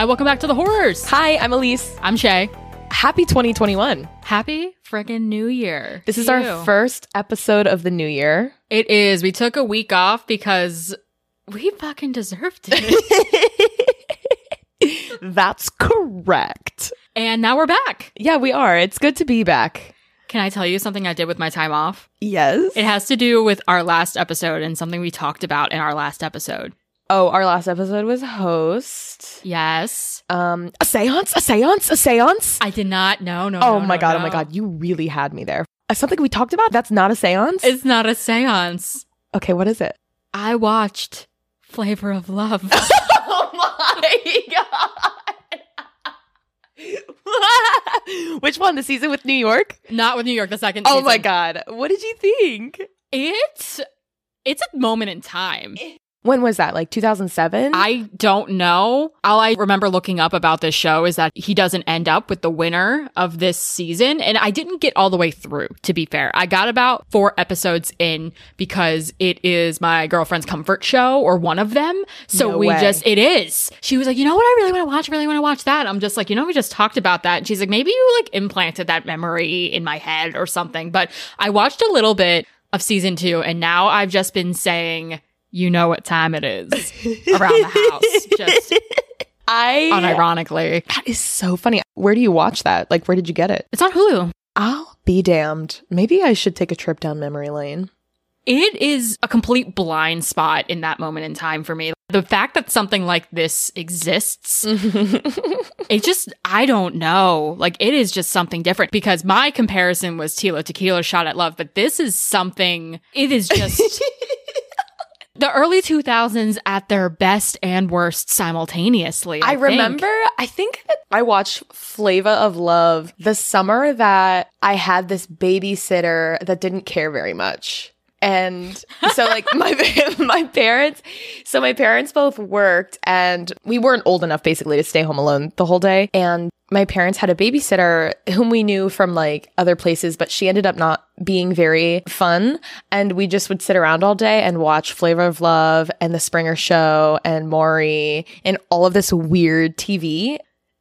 Hi, welcome back to the Whorrors. Hi, I'm Elise. I'm Shay. Happy 2021. Happy friggin' New Year. This is to our first episode of the new year. It is. We took a week off because we fucking deserved it. That's correct. and now we're back. Yeah, we are. It's good to be back. Can I tell you something I did with my time off? Yes. It has to do with our last episode and something we talked about in our last episode. Oh, our last episode was host. Yes. Um, a seance? A seance? A seance? I did not. No, no. oh no, my no, god, no. oh my god, you really had me there. Uh, something we talked about? That's not a seance? It's not a seance. okay, what is it? I watched Flavor of Love. oh my god. Which one? The season with New York? not with New York, the second Oh my god. What did you think? It's it's a moment in time. When was that? Like 2007? I don't know. All I remember looking up about this show is that he doesn't end up with the winner of this season. And I didn't get all the way through, to be fair. I got about four episodes in because it is my girlfriend's comfort show or one of them. So No we way. just, it is. She was like, you know what I really want to watch? I really want to watch that. I'm just like, you know, we just talked about that. And she's like, maybe you like implanted that memory in my head or something. But I watched a little bit of season two and now I've just been saying, you know what time it is around the house. Just I unironically. That is so funny. Where do you watch that? Like where did you get it? It's on Hulu. I'll be damned. Maybe I should take a trip down memory lane. It is a complete blind spot in that moment in time for me. The fact that something like this exists, it just, I don't know. Like, it is just something different because my comparison was Tila Tequila Shot at Love, but this is something, it is just the early 2000s at their best and worst simultaneously. I think. remember, I think that I watched Flava of Love the summer that I had this babysitter that didn't care very much. And so like my my parents so my parents both worked and we weren't old enough basically to stay home alone the whole day. And my parents had a babysitter whom we knew from like other places but she ended up not being very fun. And we just would sit around all day and watch Flavor of Love and The Springer Show and Maury and all of this weird TV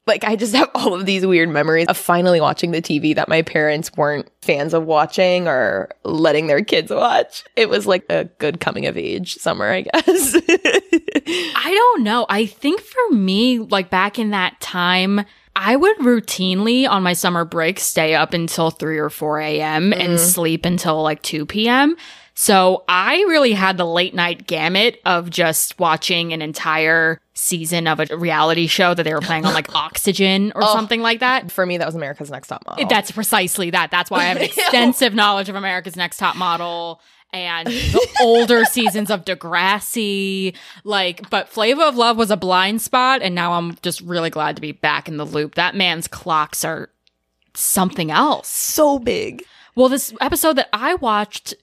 like I just have all of these weird memories of finally watching the TV that my parents weren't fans of watching or letting their kids watch. It was like a good coming of age summer, I guess. I don't know. I think for me, like back in that time, I would routinely on my summer break stay up until 3 or 4 a.m. and mm-hmm. sleep until like 2 p.m. So I really had the late night gamut of just watching an entire season of a reality show that they were playing on like Oxygen or oh. something like that. For me, that was America's Next Top Model. That's precisely that. That's why I have an extensive knowledge of America's Next Top Model and the older seasons of Degrassi. Like, but Flavor of Love was a blind spot, and now I'm just really glad to be back in the loop. That man's clocks are something else. so big. Well, this episode that I watched,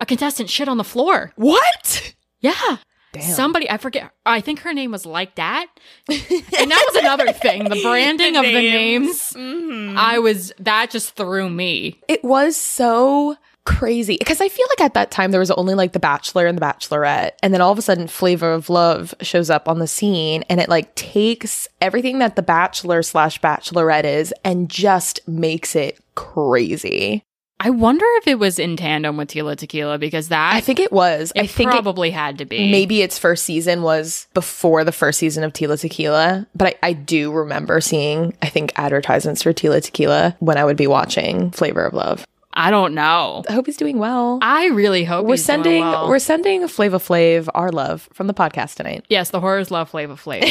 a contestant shit on the floor. What? Yeah. Damn. Somebody, I forget, I think her name was like that. and that was another thing. The branding of the names. Mm-hmm. I was, that just threw me. It was so crazy because I feel like at that time there was only like The Bachelor and The Bachelorette, and then all of a sudden Flavor of Love shows up on the scene, and it like takes everything that The Bachelor slash Bachelorette is and just makes it crazy. I wonder if it was in tandem with Tila Tequila because that I think it was. it I think it, probably had to be. maybe its first season was before the first season of Tila Tequila, but I, I do remember seeing I think advertisements for Tila Tequila when I would be watching Flavor of Love. I don't know. I hope he's doing well. I really hope we're he's doing sending well. we're sending Flava Flav our love from the podcast tonight. yes, the Whorrors love Flava Flav.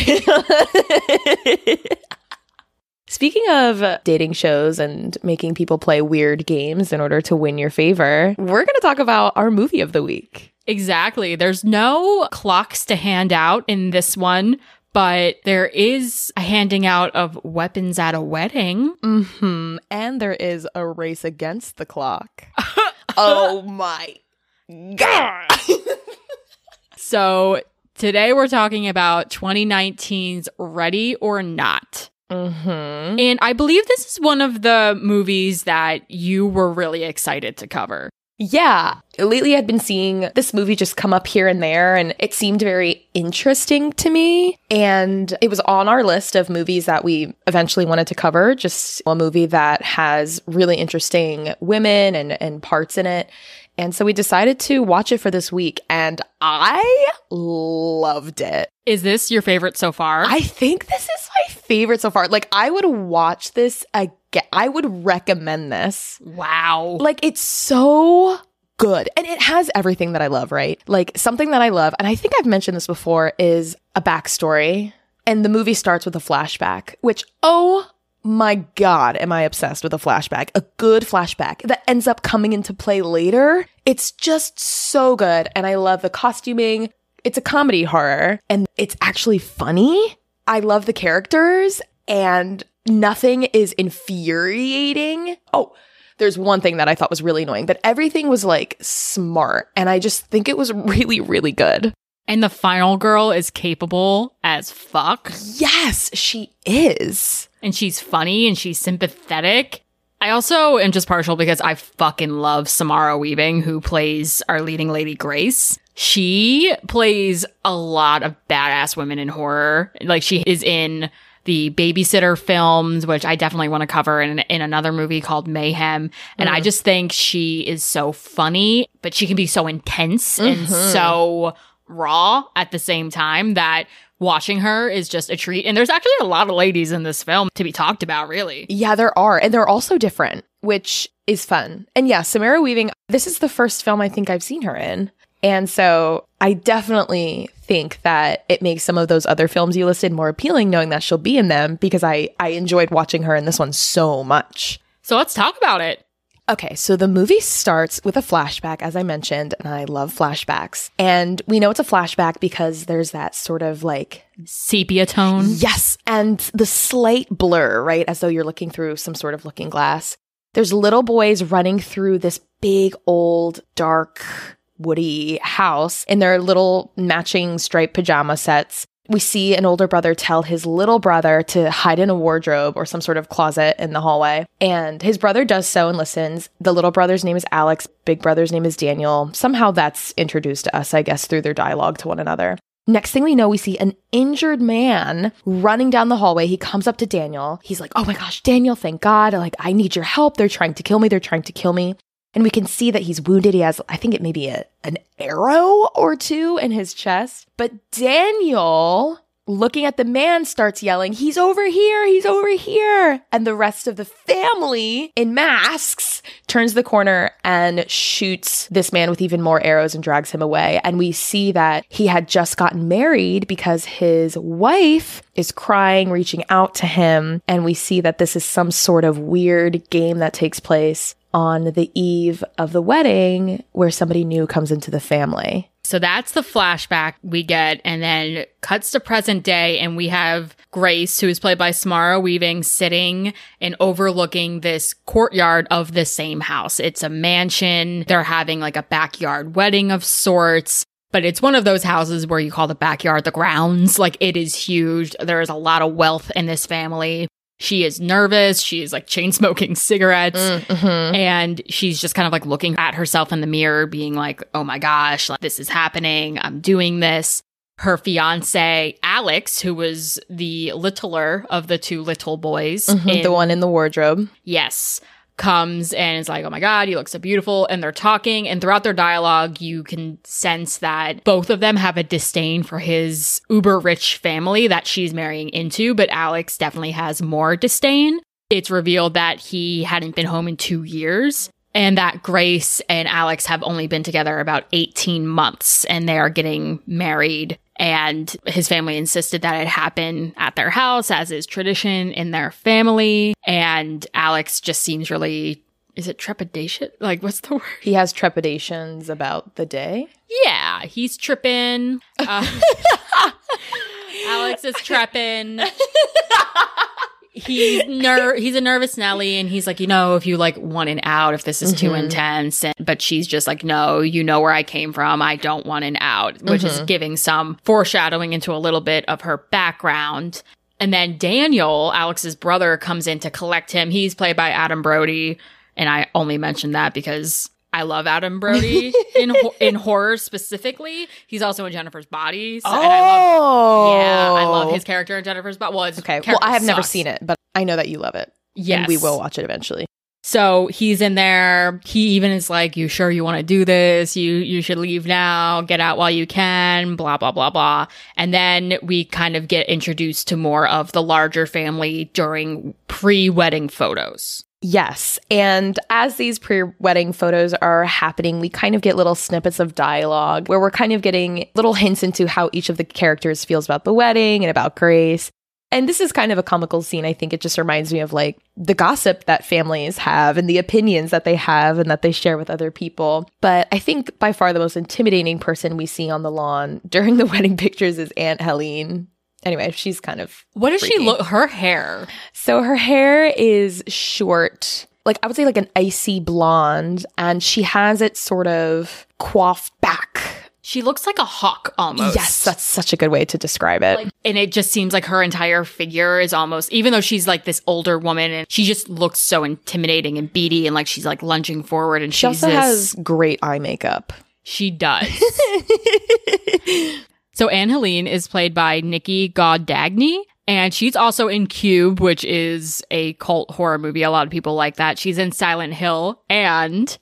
Speaking of dating shows and making people play weird games in order to win your favor, we're going to talk about our movie of the week. exactly. There's no clocks to hand out in this one, but there is a handing out of weapons at a wedding. Hmm. And there is a race against the clock. oh my god! So today we're talking about 2019's Ready or Not. Hmm And I believe this is one of the movies that you were really excited to cover. Yeah. Lately, I've been seeing this movie just come up here and there, and it seemed very interesting to me. And it was on our list of movies that we eventually wanted to cover, just a movie that has really interesting women and, and parts in it. And so we decided to watch it for this week, and I loved it. Is this your favorite so far? I think this is favorite so far. Like, I would watch this again. I would recommend this. wow. Like it's so good. And it has everything that I love, right? Like something that I love, and I think I've mentioned this before, is a backstory. And the movie starts with a flashback, which, oh my God, am I obsessed with a flashback? A good flashback that ends up coming into play later. It's just so good. And I love the costuming. It's a comedy horror and it's actually funny. I love the characters and nothing is infuriating. Oh, there's one thing that I thought was really annoying, but everything was like smart. And I just think it was really, really good. And the final girl is capable as fuck. Yes, she is. And she's funny and she's sympathetic. I also am just partial because I fucking love Samara Weaving, who plays our leading lady Grace. She plays a lot of badass women in horror. Like she is in the babysitter films, which I definitely want to cover in, in another movie called Mayhem. And I mm. just think she is so funny, but she can be so intense and mm-hmm. so raw at the same time that watching her is just a treat. And there's actually a lot of ladies in this film to be talked about, really. Yeah, there are. And they're also different, which is fun. And yeah, Samara Weaving, this is the first film I think I've seen her in. And so I definitely think that it makes some of those other films you listed more appealing knowing that she'll be in them because I, I enjoyed watching her in this one so much. So let's talk about it. Okay, so the movie starts with a flashback, as I mentioned, and I love flashbacks. And we know it's a flashback because there's that sort of like, Sepia tone. yes, and the slight blur, right? As though you're looking through some sort of looking glass. There's little boys running through this big, old, dark, woody house in their little matching striped pajama sets. We see an older brother tell his little brother to hide in a wardrobe or some sort of closet in the hallway. And his brother does so and listens. The little brother's name is Alex, big brother's name is Daniel. Somehow that's introduced to us, I guess, through their dialogue to one another. Next thing we know, we see an injured man running down the hallway. He comes up to Daniel. He's like, Oh my gosh, Daniel, thank God. Like, I need your help. They're trying to kill me. They're trying to kill me. And we can see that he's wounded. He has, I think it may be a, an arrow or two in his chest. But Daniel, looking at the man, starts yelling, He's over here. He's over here. And the rest of the family in masks turns the corner and shoots this man with even more arrows and drags him away. And we see that he had just gotten married because his wife is crying, reaching out to him. And we see that this is some sort of weird game that takes place on the eve of the wedding where somebody new comes into the family. So that's the flashback we get, and then cuts to present day, and we have Grace, who is played by Samara Weaving, sitting and overlooking this courtyard of the same house. It's a mansion. They're having like a backyard wedding of sorts. But it's one of those houses where you call the backyard the grounds. Like it is huge. There is a lot of wealth in this family. She is nervous. She is like chain smoking cigarettes. Mm-hmm. And she's just kind of like looking at herself in the mirror, being like, oh my gosh, like, this is happening. I'm doing this. Her fiance, Alex, who was the littler of the two little boys, mm-hmm. in- the one in the wardrobe. yes, comes and is like, oh my God, you look so beautiful. And they're talking. And throughout their dialogue, you can sense that both of them have a disdain for his uber rich family that she's marrying into. But Alex definitely has more disdain. It's revealed that he hadn't been home in two years. And that Grace and Alex have only been together about 18 months and they are getting married. And his family insisted that it happen at their house, as is tradition in their family. And Alex just seems really, is it trepidation? Like, what's the word? He has trepidations about the day. Yeah, he's tripping. Uh, Alex is tripping. He's ner- he's a nervous Nelly, and he's like, you know, if you like want an out, if this is too mm-hmm. intense, and, but she's just like, no, you know where I came from, I don't want an out, which is mm-hmm. giving some foreshadowing into a little bit of her background. And then Daniel, Alex's brother, comes in to collect him. He's played by Adam Brody, and I only mentioned that because I love Adam Brody in ho- in horror specifically. He's also in Jennifer's Body. So, oh, and I love, yeah, I love his oh. character in Jennifer's Body. Well, Okay, well, I have never seen it, but I know that you love it. Yes, and we will watch it eventually. So he's in there. He even is like, "You sure you want to do this? You you should leave now. Get out while you can." Blah blah blah blah. And then we kind of get introduced to more of the larger family during pre-wedding photos. Yes. And as these pre wedding photos are happening, we kind of get little snippets of dialogue where we're kind of getting little hints into how each of the characters feels about the wedding and about Grace. And this is kind of a comical scene. I think it just reminds me of like the gossip that families have and the opinions that they have and that they share with other people. But I think by far the most intimidating person we see on the lawn during the wedding pictures is Aunt Helene. Anyway, she's kind of What does she look? Her hair. so her hair is short, like I would say like an icy blonde, and she has it sort of coiffed back. She looks like a hawk almost. Yes, that's such a good way to describe it. Like, and it just seems like her entire figure is almost, even though she's like this older woman and she just looks so intimidating and beady and like she's like lunging forward and she she's also this, has great eye makeup. she does. so Aunt Helene is played by Nicky Guadagni. And she's also in Cube, which is a cult horror movie. A lot of people like that. She's in Silent Hill. And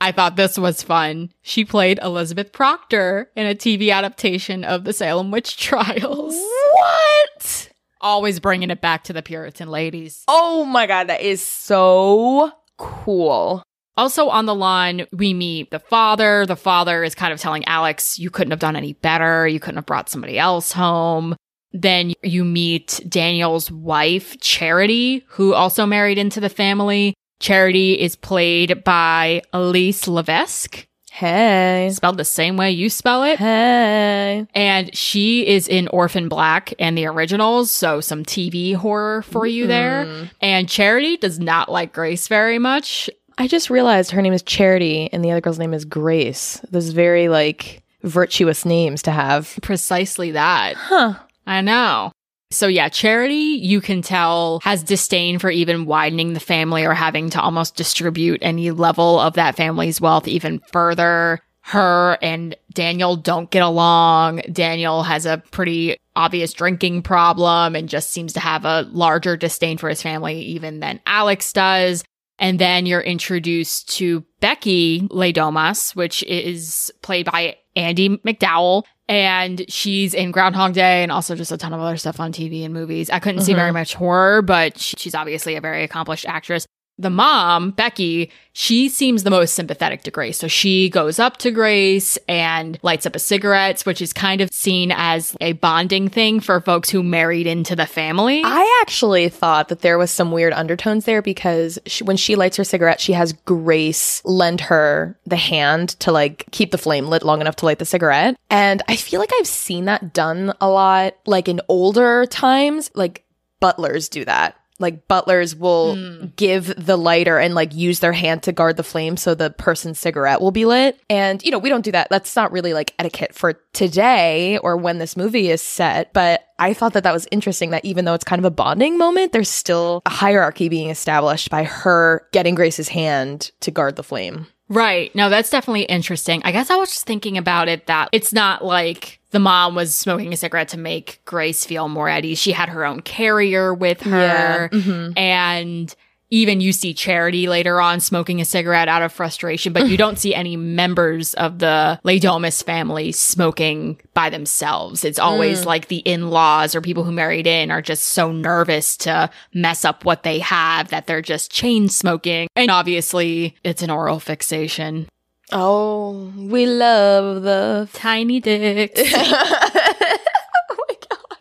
I thought this was fun. She played Elizabeth Proctor in a TV adaptation of the Salem Witch Trials. what? Always bringing it back to the Puritan ladies. Oh my god, that is so cool. Also on the lawn, we meet the father. The father is kind of telling Alex, you couldn't have done any better. You couldn't have brought somebody else home. Then you meet Daniel's wife, Charity, who also married into the family. Charity is played by Elise Levesque, Hey. spelled the same way you spell it. Hey. And she is in Orphan Black and the originals, so some TV horror for you there. Mm. And Charity does not like Grace very much. I just realized her name is Charity and the other girl's name is Grace. Those very like virtuous names to have. Precisely that. Huh. I know. So yeah, Charity, you can tell, has disdain for even widening the family or having to almost distribute any level of that family's wealth even further. Her and Daniel don't get along. Daniel has a pretty obvious drinking problem and just seems to have a larger disdain for his family even than Alex does. And then you're introduced to Becky Le Domas, which is played by Andie MacDowell. And she's in Groundhog Day and also just a ton of other stuff on TV and movies. I couldn't see Mhm. very much horror, but she's obviously a very accomplished actress. The mom, Becky, she seems the most sympathetic to Grace. So she goes up to Grace and lights up a cigarette, which is kind of seen as a bonding thing for folks who married into the family. I actually thought that there was some weird undertones there because she, when she lights her cigarette, she has Grace lend her the hand to like keep the flame lit long enough to light the cigarette. And I feel like I've seen that done a lot, like in older times, like butlers do that. Like butlers will Hmm. give the lighter and like use their hand to guard the flame so the person's cigarette will be lit. And you know, we don't do that. That's not really like etiquette for today or when this movie is set, but I thought that that was interesting that even though it's kind of a bonding moment, there's still a hierarchy being established by her getting Grace's hand to guard the flame. Right. No, that's definitely interesting. I guess I was just thinking about it that it's not like the mom was smoking a cigarette to make Grace feel more at ease. She had her own carrier with her. Mhm. And even you see Charity later on smoking a cigarette out of frustration, but you don't see any members of the Domus family smoking by themselves. It's always mm. like the in-laws or people who married in are just so nervous to mess up what they have that they're just chain smoking. And obviously it's an oral fixation. Oh, we love the. Tiny dicks. oh my god.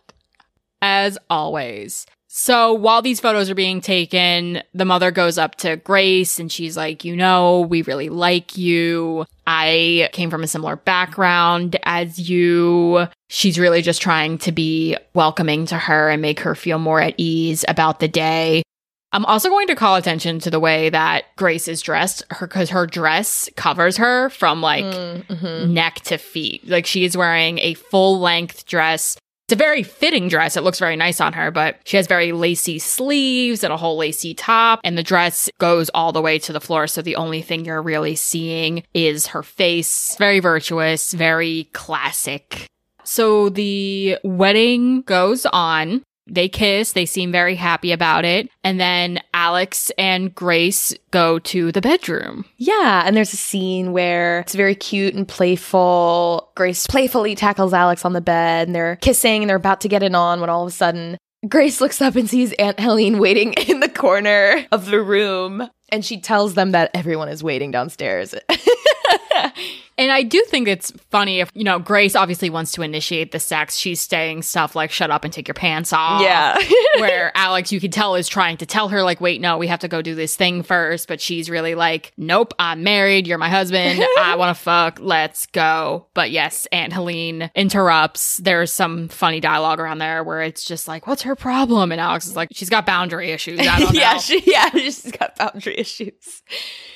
as always. So while these photos are being taken, the mother goes up to Grace and she's like, You know, we really like you. I came from a similar background as you. She's really just trying to be welcoming to her and make her feel more at ease about the day. I'm also going to call attention to the way that Grace is dressed, her because her dress covers her from like Mhm. neck to feet. Like she is wearing a full length dress It's a very fitting dress. It looks very nice on her, but she has very lacy sleeves and a whole lacy top, and the dress goes all the way to the floor. So the only thing you're really seeing is her face. Very virtuous, very classic. So the wedding goes on. They kiss. They seem very happy about it. And then Alex and Grace go to the bedroom. Yeah, and there's a scene where it's very cute and playful. Grace playfully tackles Alex on the bed and they're kissing and they're about to get it on when all of a sudden Grace looks up and sees Aunt Helene waiting in the corner of the room and she tells them that everyone is waiting downstairs. And I do think it's funny if, you know, Grace obviously wants to initiate the sex. She's saying stuff like, shut up and take your pants off. Yeah. where Alex, you can tell, is trying to tell her, like, wait, no, we have to go do this thing first. But she's really like, nope, I'm married. You're my husband. I want to fuck. Let's go. But yes, Aunt Helene interrupts. There's some funny dialogue around there where it's just like, what's her problem? And Alex is like, she's got boundary issues. I don't know. yeah, she, yeah, she's got boundary issues.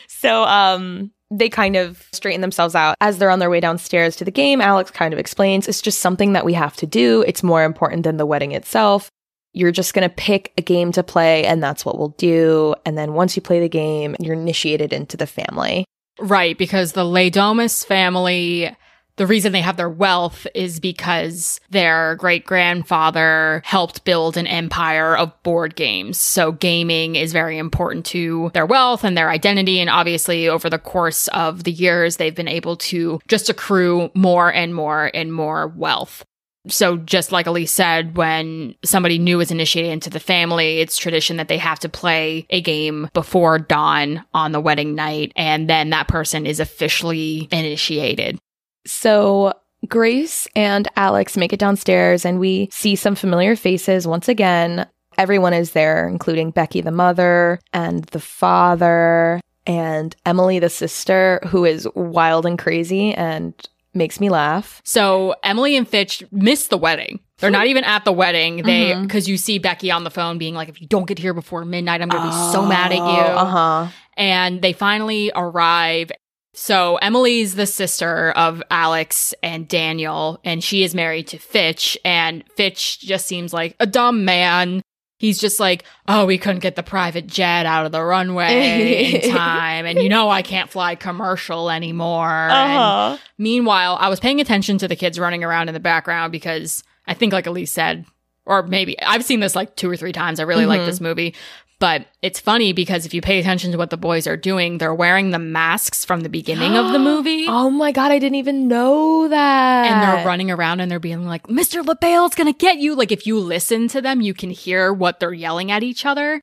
So, um, they kind of straighten themselves out as they're on their way downstairs to the game. Alex kind of explains it's just something that we have to do. It's more important than the wedding itself. You're just going to pick a game to play, and that's what we'll do. And then once you play the game, you're initiated into the family. Right, because the Le Domas family the reason they have their wealth is because their great grandfather helped build an empire of board games. So gaming is very important to their wealth and their identity. And obviously, over the course of the years, they've been able to just accrue more and more and more wealth. So, just like Elise said, when somebody new is initiated into the family, it's tradition that they have to play a game before dawn on the wedding night, and then that person is officially initiated. So Grace and Alex make it downstairs, and we see some familiar faces once again. Everyone is there, including Becky, the mother, and the father, and Emily, the sister, who is wild and crazy and makes me laugh. So Emily and Fitch miss the wedding. They're not even at the wedding. They because mm-hmm. you see Becky on the phone being like, "If you don't get here before midnight, I'm going to be oh, so mad at you." Uh huh. And they finally arrive, so Emily's the sister of Alex and Daniel, and she is married to Fitch, and Fitch just seems like a dumb man. He's just like, oh, we couldn't get the private jet out of the runway in time. And you know, I can't fly commercial anymore. Uh-huh. meanwhile, I was paying attention to the kids running around in the background because I think, like Elise said, or maybe I've seen this like two or three times. I really mm-hmm. like this movie. But it's funny because if you pay attention to what the boys are doing, they're wearing the masks from the beginning of the movie. Oh my God, I didn't even know that. And they're running around and they're being like, Mr. Le Bail's gonna get you. Like, if you listen to them, you can hear what they're yelling at each other.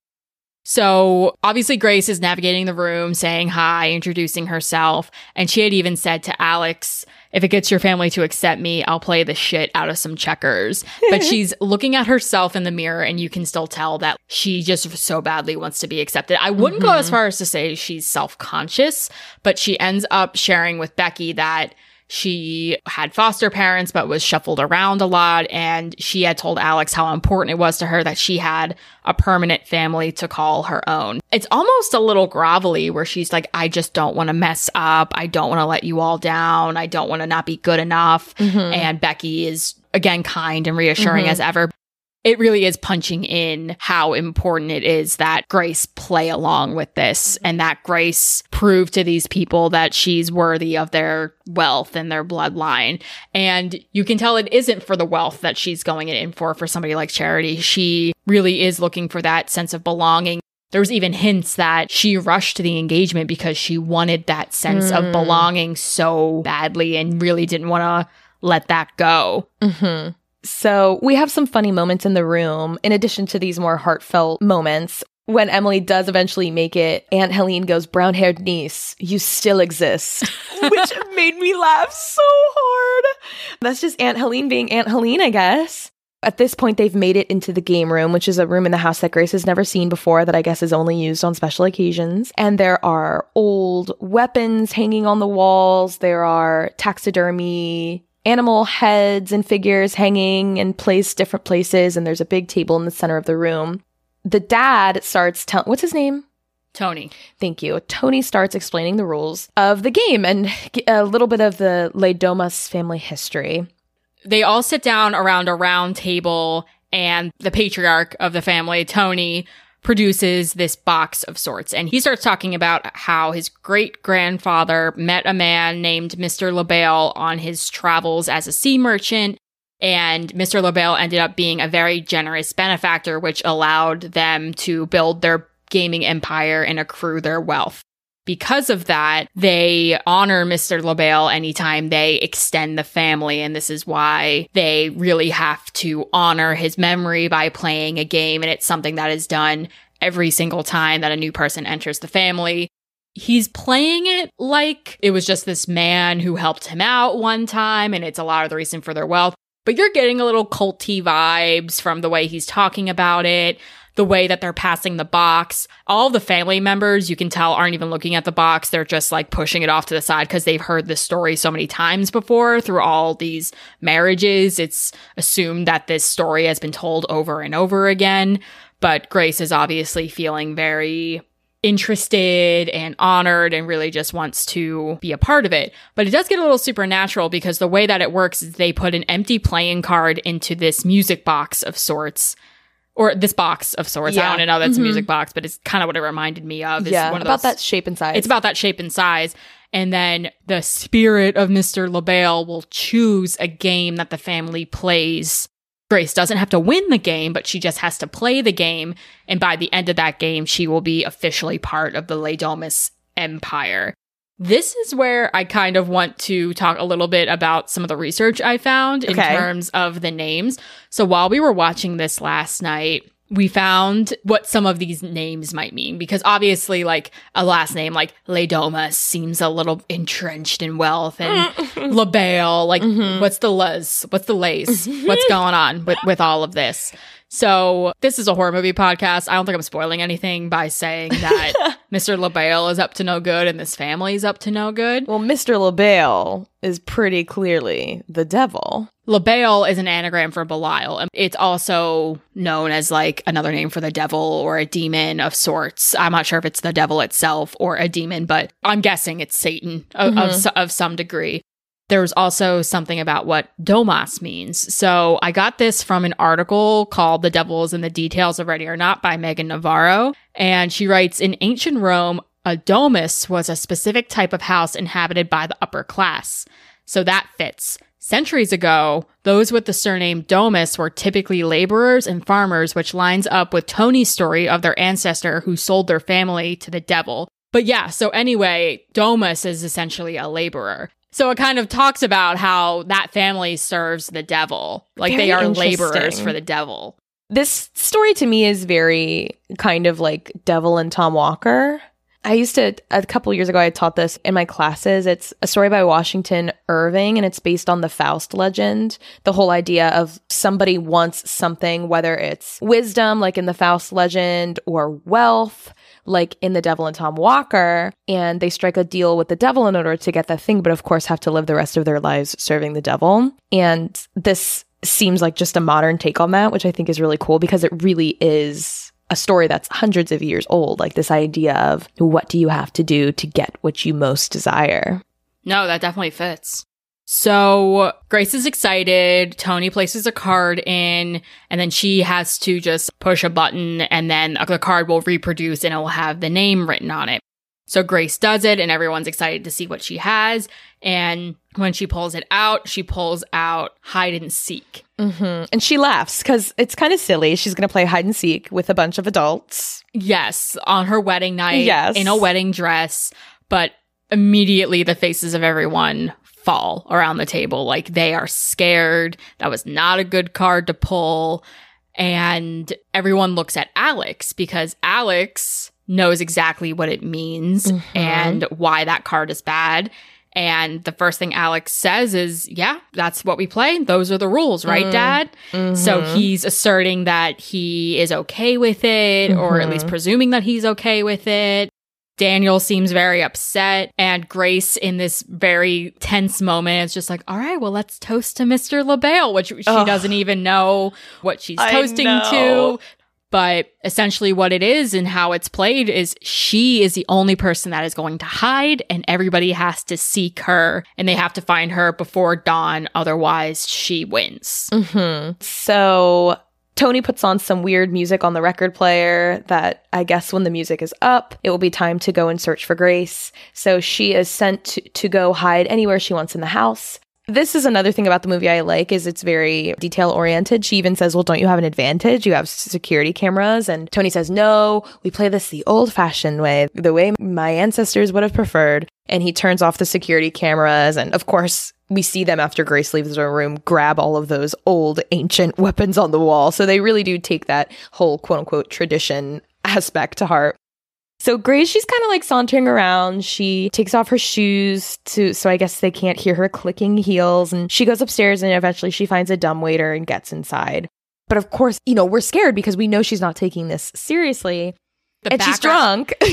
So obviously, Grace is navigating the room, saying hi, introducing herself. And she had even said to Alex, if it gets your family to accept me, I'll play the shit out of some checkers. But she's looking at herself in the mirror, and you can still tell that she just so badly wants to be accepted. I wouldn't mm-hmm. go as mm-hmm. far as to say she's self conscious, but she ends up sharing with Becky that she had foster parents, but was shuffled around a lot. And she had told Alex how important it was to her that she had a permanent family to call her own. It's almost a little grovelly where she's like, I just don't want to mess up. I don't want to let you all down. I don't want to not be good enough. Mm-hmm. And Becky is again kind and reassuring mm-hmm. as ever it really is punching in how important it is that Grace play along with this and that Grace prove to these people that she's worthy of their wealth and their bloodline. And you can tell it isn't for the wealth that she's going in for for somebody like Charity. She really is looking for that sense of belonging. There was even hints that she rushed to the engagement because she wanted that sense mm. of belonging so badly and really didn't want to let that go. Mm-hmm. So we have some funny moments in the room, in addition to these more heartfelt moments. When Emily does eventually make it, Aunt Helene goes, Brown haired niece, you still exist. Which made me laugh so hard. That's just Aunt Helene being Aunt Helene, I guess. At this point, they've made it into the game room, which is a room in the house that Grace has never seen before, that I guess is only used on special occasions. And there are old weapons hanging on the walls. There are taxidermy animal heads and figures hanging in place different places and there's a big table in the center of the room the dad starts telling what's his name Tony. Thank you. Tony starts explaining the rules of the game and a little bit of the Le Domas family history. they all sit down around a round table and the patriarch of the family, Tony, produces this box of sorts. And he starts talking about how his great grandfather met a man named Mr. Le Bail on his travels as a sea merchant. And Mr. Le Bail ended up being a very generous benefactor, which allowed them to build their gaming empire and accrue their wealth because of that, they honor Mr. Le Bail anytime they extend the family. And this is why they really have to honor his memory by playing a game. And it's something that is done every single time that a new person enters the family. He's playing it like it was just this man who helped him out one time, and it's a lot of the reason for their wealth. But you're getting a little culty vibes from the way he's talking about it the way that they're passing the box. All the family members, you can tell, aren't even looking at the box. They're just like pushing it off to the side because they've heard this story so many times before through all these marriages. It's assumed that this story has been told over and over again. But Grace is obviously feeling very interested and honored and really just wants to be a part of it. But it does get a little supernatural because the way that it works is they put an empty playing card into this music box of sorts or this box of sorts. Yeah. I don't know that's Mhm. a music box, but it's kind of what it reminded me of. Is yeah, one of about those, that shape and size. It's about that shape and size. And then the spirit of Mr. Le Bail will choose a game that the family plays. Grace doesn't have to win the game, but she just has to play the game. And by the end of that game, she will be officially part of the Les Domus empire. This is where I kind of want to talk a little bit about some of the research I found in Okay. terms of the names. So while we were watching this last night, we found what some of these names might mean because obviously like a last name like Les Domus seems a little entrenched in wealth and Le Bail like Mhm. what's the les what's the lace what's going on with with all of this so this is a horror movie podcast i don't think i'm spoiling anything by saying that mr le bail is up to no good and this family is up to no good well, Mr. Le Bail is pretty clearly the devil. le bail is an anagram for belial and it's also known as like another name for the devil or a demon of sorts i'm not sure if it's the devil itself or a demon but i'm guessing it's satan of, of, Mhm. so- of some degree there's also something about what domas means. So I got this from an article called The Devils and the Details of Ready or Not by Meagan Navarro. And she writes In ancient Rome, a domus was a specific type of house inhabited by the upper class. So that fits. Centuries ago, those with the surname Domus were typically laborers and farmers, which lines up with Tony's story of their ancestor who sold their family to the devil. But yeah, so anyway, Domus is essentially a laborer. So it kind of talks about how that family serves the devil. Like they are laborers for the devil. This story to me is very kind of like Devil and Tom Walker. I used to, a couple years ago, I taught this in my classes. It's a story by Washington Irving, and it's based on the Faust legend. The whole idea of somebody wants something, whether it's wisdom, like in the Faust legend, or wealth, like in The Devil and Tom Walker, and they strike a deal with the devil in order to get that thing, but of course have to live the rest of their lives serving the devil. And this seems like just a modern take on that, which I think is really cool because it really is a story that's hundreds of years old. Like this idea of what do you have to do to get what you most desire? No, that definitely fits. So Grace is excited. Tony places a card in, and then she has to just push a button, and then the card will reproduce and it will have the name written on it. So Grace does it, and everyone's excited to see what she has. And when she pulls it out, she pulls out hide and seek. Mm-hmm. And she laughs because it's kind of silly. She's going to play hide and seek with a bunch of adults. Yes, on her wedding night, Yes. in a wedding dress, but immediately the faces of everyone fall around the table. Like they are scared. That was not a good card to pull. And everyone looks at Alex because Alex knows exactly what it means Mhm. and why that card is bad. And the first thing Alex says is, Yeah, that's what we play. Those are the rules, right, Mm. dad? So Mhm. he's asserting that he is okay with it, or at least presuming that he's okay with it. Daniel seems very upset, and Grace, in this very tense moment, is just like, All right, well, let's toast to Mr. Le Bail, which she Ugh. doesn't even know what she's I toasting know. to. But essentially, what it is and how it's played is she is the only person that is going to hide, and everybody has to seek her and they have to find her before dawn. Otherwise, she wins. hmm So Tony puts on some weird music on the record player that I guess when the music is up, it will be time to go and search for Grace. So she is sent to, to go hide anywhere she wants in the house. This is another thing about the movie I like is it's very detail oriented. She even says, "Well, don't you have an advantage? You have security cameras." And Tony says, "No, we play this the old-fashioned way, the way my ancestors would have preferred." And he turns off the security cameras and of course, we see them after Grace leaves her room grab all of those old ancient weapons on the wall. So they really do take that whole quote unquote tradition aspect to heart. So Grace, she's kind of like sauntering around. She takes off her shoes to, so I guess they can't hear her clicking heels. And she goes upstairs and eventually she finds a dumbwaiter and gets inside. But of course, you know, we're scared because we know she's not taking this seriously. The and she's drunk.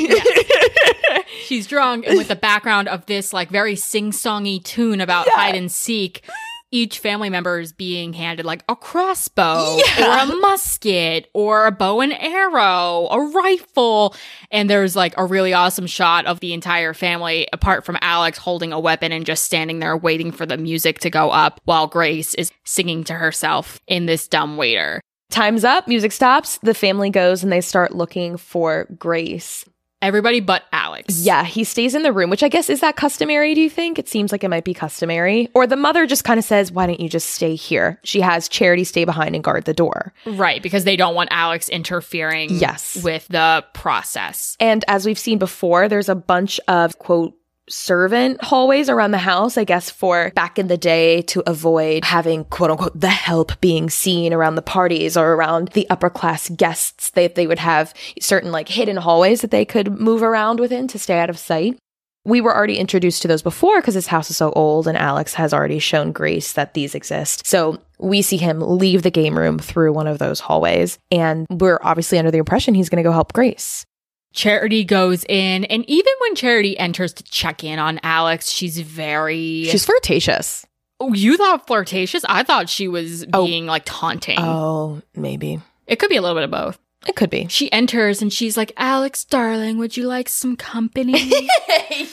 She's drunk, and with the background of this like very sing-songy tune about Yeah. hide and seek, each family member is being handed like a crossbow Yeah. or a musket or a bow and arrow, a rifle, and there's like a really awesome shot of the entire family, apart from Alex holding a weapon and just standing there waiting for the music to go up while Grace is singing to herself in this dumb waiter. Time's up, music stops, the family goes and they start looking for Grace. Everybody but Alex. Yeah, he stays in the room, which I guess is that customary, do you think? It seems like it might be customary. Or the mother just kind of says, Why don't you just stay here? She has Charity stay behind and guard the door. Right, because they don't want Alex interfering Yes. with the process. And as we've seen before, there's a bunch of quote servant hallways around the house, I guess, for back in the day to avoid having quote unquote the help being seen around the parties or around the upper class guests. They, they would have certain like hidden hallways that they could move around within to stay out of sight. We were already introduced to those before because this house is so old, and Alex has already shown Grace that these exist. So we see him leave the game room through one of those hallways, and we're obviously under the impression he's going to go help Grace. Charity goes in, and even when Charity enters to check in on Alex, she's very. She's flirtatious. oh, you thought flirtatious? I thought she was Oh. being like taunting. Oh, maybe. It could be a little bit of both. It could be. She enters and she's like, Alex, darling, would you like some company?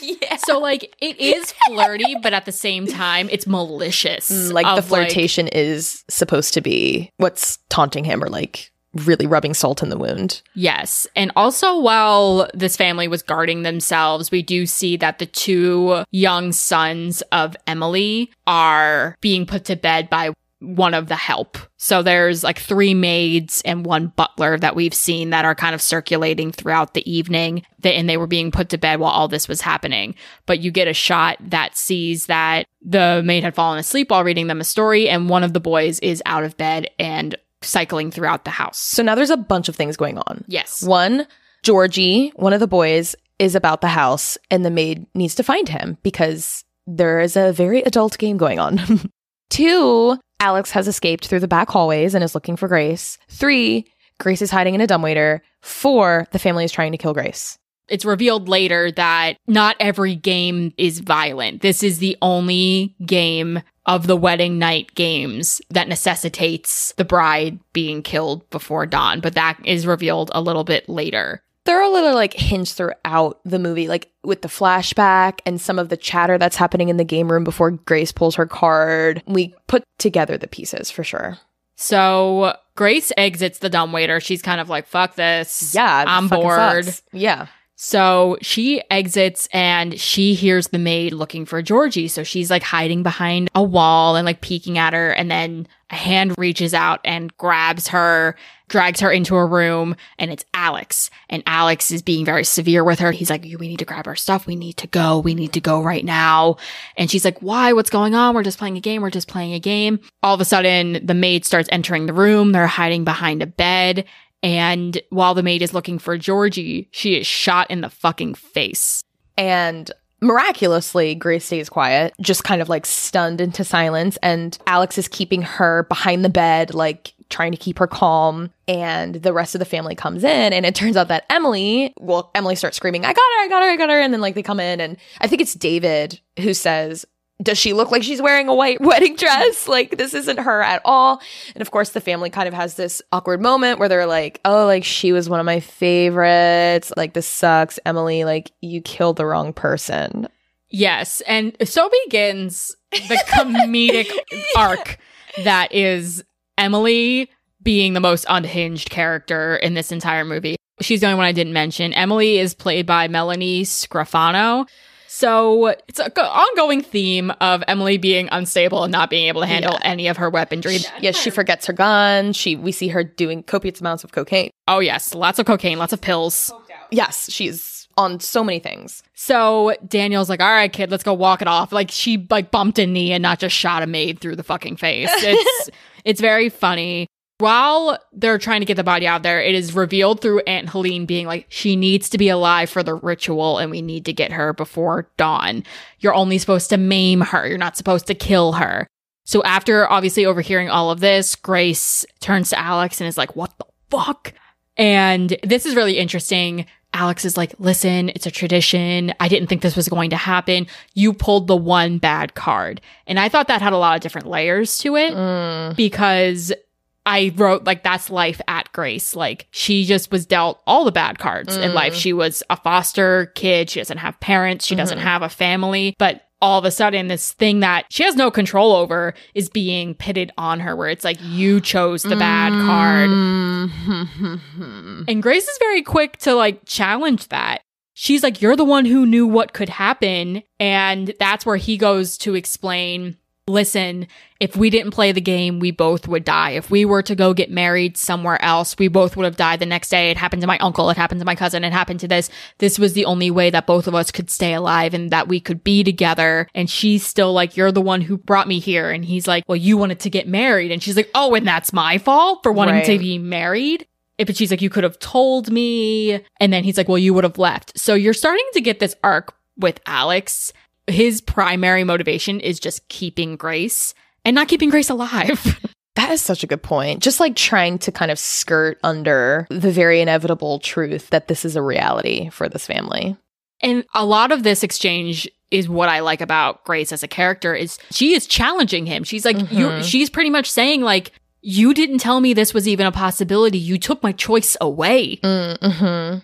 yeah. so, like, it is flirty, but at the same time, it's malicious. Mm, Like the flirtation is supposed to be what's taunting him or like really rubbing salt in the wound. Yes. And also, while this family was guarding themselves, we do see that the two young sons of Emily are being put to bed by one of the help. So there's like three maids and one butler that we've seen that are kind of circulating throughout the evening. And they were being put to bed while all this was happening. But you get a shot that sees that the maid had fallen asleep while reading them a story, and one of the boys is out of bed and cycling throughout the house. So now there's a bunch of things going on. Yes. One, Georgie, one of the boys, is about the house and the maid needs to find him because there is a very adult game going on. Two, Alex has escaped through the back hallways and is looking for Grace. Three, Grace is hiding in a dumbwaiter. Four, the family is trying to kill Grace. it's revealed later that not every game is violent. This is the only game of the wedding night games that necessitates the bride being killed before dawn, but that is revealed a little bit later. There are a little like hints throughout the movie, like with the flashback and some of the chatter that's happening in the game room before Grace pulls her card. We put together the pieces for sure. So Grace exits the dumbwaiter. She's kind of like, fuck this. Yeah, I'm bored. sucks. Yeah. So she exits and she hears the maid looking for Georgie. So she's like hiding behind a wall and like peeking at her. And then a hand reaches out and grabs her, drags her into a room, and it's Alex. And Alex is being very severe with her. He's like, We need to grab our stuff. We need to go. We need to go right now. And she's like, Why? What's going on? We're just playing a game. We're just playing a game. All of a sudden, the maid starts entering the room. They're hiding behind a bed. And while the maid is looking for Georgie, she is shot in the fucking face. And miraculously, Grace stays quiet, just kind of like stunned into silence. And Alex is keeping her behind the bed, like trying to keep her calm. And the rest of the family comes in. And it turns out that Emily, well, Emily starts screaming, I got her, I got her, I got her. And then like they come in. And I think it's David who says, does she look like she's wearing a white wedding dress? Like, this isn't her at all. And of course, the family kind of has this awkward moment where they're like, oh, like she was one of my favorites. Like, this sucks. Emily, like, you killed the wrong person. Yes. And so begins the comedic arc that is Emily being the most unhinged character in this entire movie. She's the only one I didn't mention. Emily is played by Melanie Scrofano. So it's an ongoing theme of Emily being unstable and not being able to handle Yeah. any of her weaponry. Yes, she forgets her gun. She we see her doing copious amounts of cocaine. Oh, yes. Lots of cocaine, lots of pills. Yes, she's on so many things. So Daniel's like, all right, kid, let's go walk it off. Like she like bumped a knee and not just shot a maid through the fucking face. It's it's very funny. While they're trying to get the body out there, it is revealed through Aunt Helene being like, she needs to be alive for the ritual and we need to get her before dawn. You're only supposed to maim her. You're not supposed to kill her. So after obviously overhearing all of this, Grace turns to Alex and is like, what the fuck? And this is really interesting. Alex is like, listen, it's a tradition. I didn't think this was going to happen. You pulled the one bad card. And I thought that had a lot of different layers to it Mm. because I wrote like that's life at Grace. Like she just was dealt all the bad cards in Mm. life. She was a foster kid. She doesn't have parents. She doesn't Mhm. have a family. But all of a sudden, this thing that she has no control over is being pitted on her, where it's like you chose the bad card. Mm. And Grace is very quick to like challenge that. She's like, You're the one who knew what could happen. And that's where he goes to explain listen, if we didn't play the game, we both would die. If we were to go get married somewhere else, we both would have died the next day. It happened to my uncle. It happened to my cousin. It happened to this. This was the only way that both of us could stay alive and that we could be together. And she's still like, You're the one who brought me here. And he's like, Well, you wanted to get married. And she's like, Oh, and that's my fault for wanting to be married. But she's like, you could have told me. And then he's like, well, you would have left. So you're starting to get this arc with Alex. His primary motivation is just keeping Grace and not keeping Grace alive. That is such a good point. Just like trying to kind of skirt under the very inevitable truth that this is a reality for this family. and a lot of this exchange is what I like about Grace as a character is she is challenging him. She's like, you Mhm. she's pretty much saying like, you didn't tell me this was even a possibility. You took my choice away. Mm-hmm.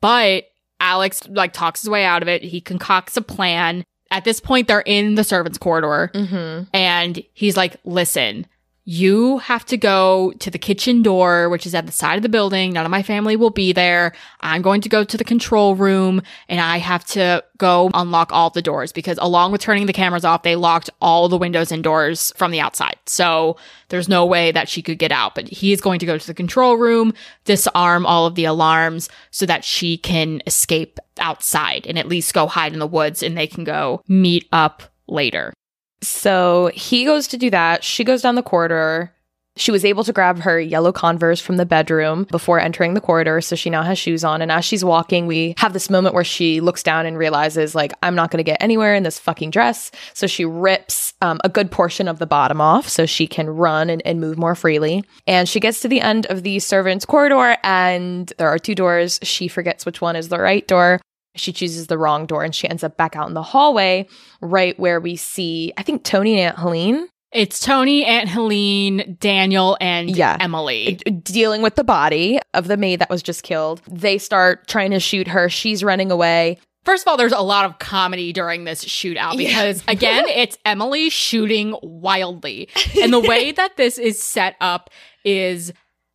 But Alex like talks his way out of it. He concocts a plan. At this point, they're in the servants' corridor, Mm-hmm. and he's like, "Listen, you have to go to the kitchen door, which is at the side of the building. None of my family will be there. I'm going to go to the control room, and I have to go unlock all the doors because, along with turning the cameras off, they locked all the windows and doors from the outside. So there's no way that she could get out. But he is going to go to the control room, disarm all of the alarms so that she can escape outside and at least go hide in the woods and they can go meet up later. So he goes to do that. She goes down the corridor. She was able to grab her yellow Converse from the bedroom before entering the corridor. So she now has shoes on. And as she's walking, we have this moment where she looks down and realizes, like, I'm not going to get anywhere in this fucking dress. So she rips um, a good portion of the bottom off so she can run and, and move more freely. And she gets to the end of the servants' corridor, and there are two doors. She forgets which one is the right door. She chooses the wrong door and she ends up back out in the hallway, right where we see, I think, Tony and Aunt Helene It's Tony, Aunt Helene, Daniel, and Yeah. Emily. dealing with the body of the maid that was just killed. They start trying to shoot her. She's running away. First of all, there's a lot of comedy during this shootout Yeah. because, again, it's Emily shooting wildly. And the way that this is set up is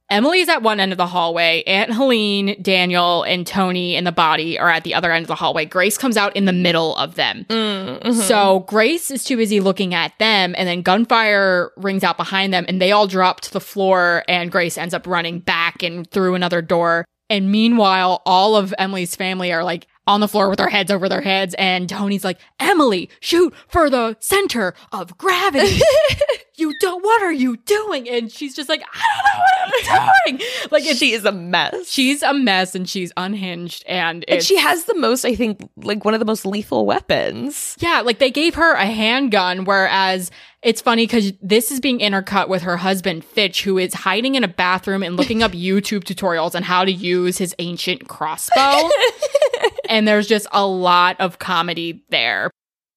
Emily's at one end of the hallway. Aunt Helene, Daniel, and Tony and the body are at the other end of the hallway. Grace comes out in the middle of them. Mm-hmm. So Grace is too busy looking at them, and then gunfire rings out behind them, and they all drop to the floor, and Grace ends up running back and through another door. And meanwhile, all of Emily's family are like on the floor with their heads over their heads, and Tony's like, Emily, shoot for the center of gravity. you don't, what are you doing? And she's just like, I don't know what I'm doing. Like, she is a mess. she's a mess and she's unhinged, and, and she has the most, I think, like one of the most lethal weapons. Yeah, like they gave her a handgun, whereas it's funny because this is being intercut with her husband, Fitch, who is hiding in a bathroom and looking up YouTube tutorials on how to use his ancient crossbow. and there's just a lot of comedy there.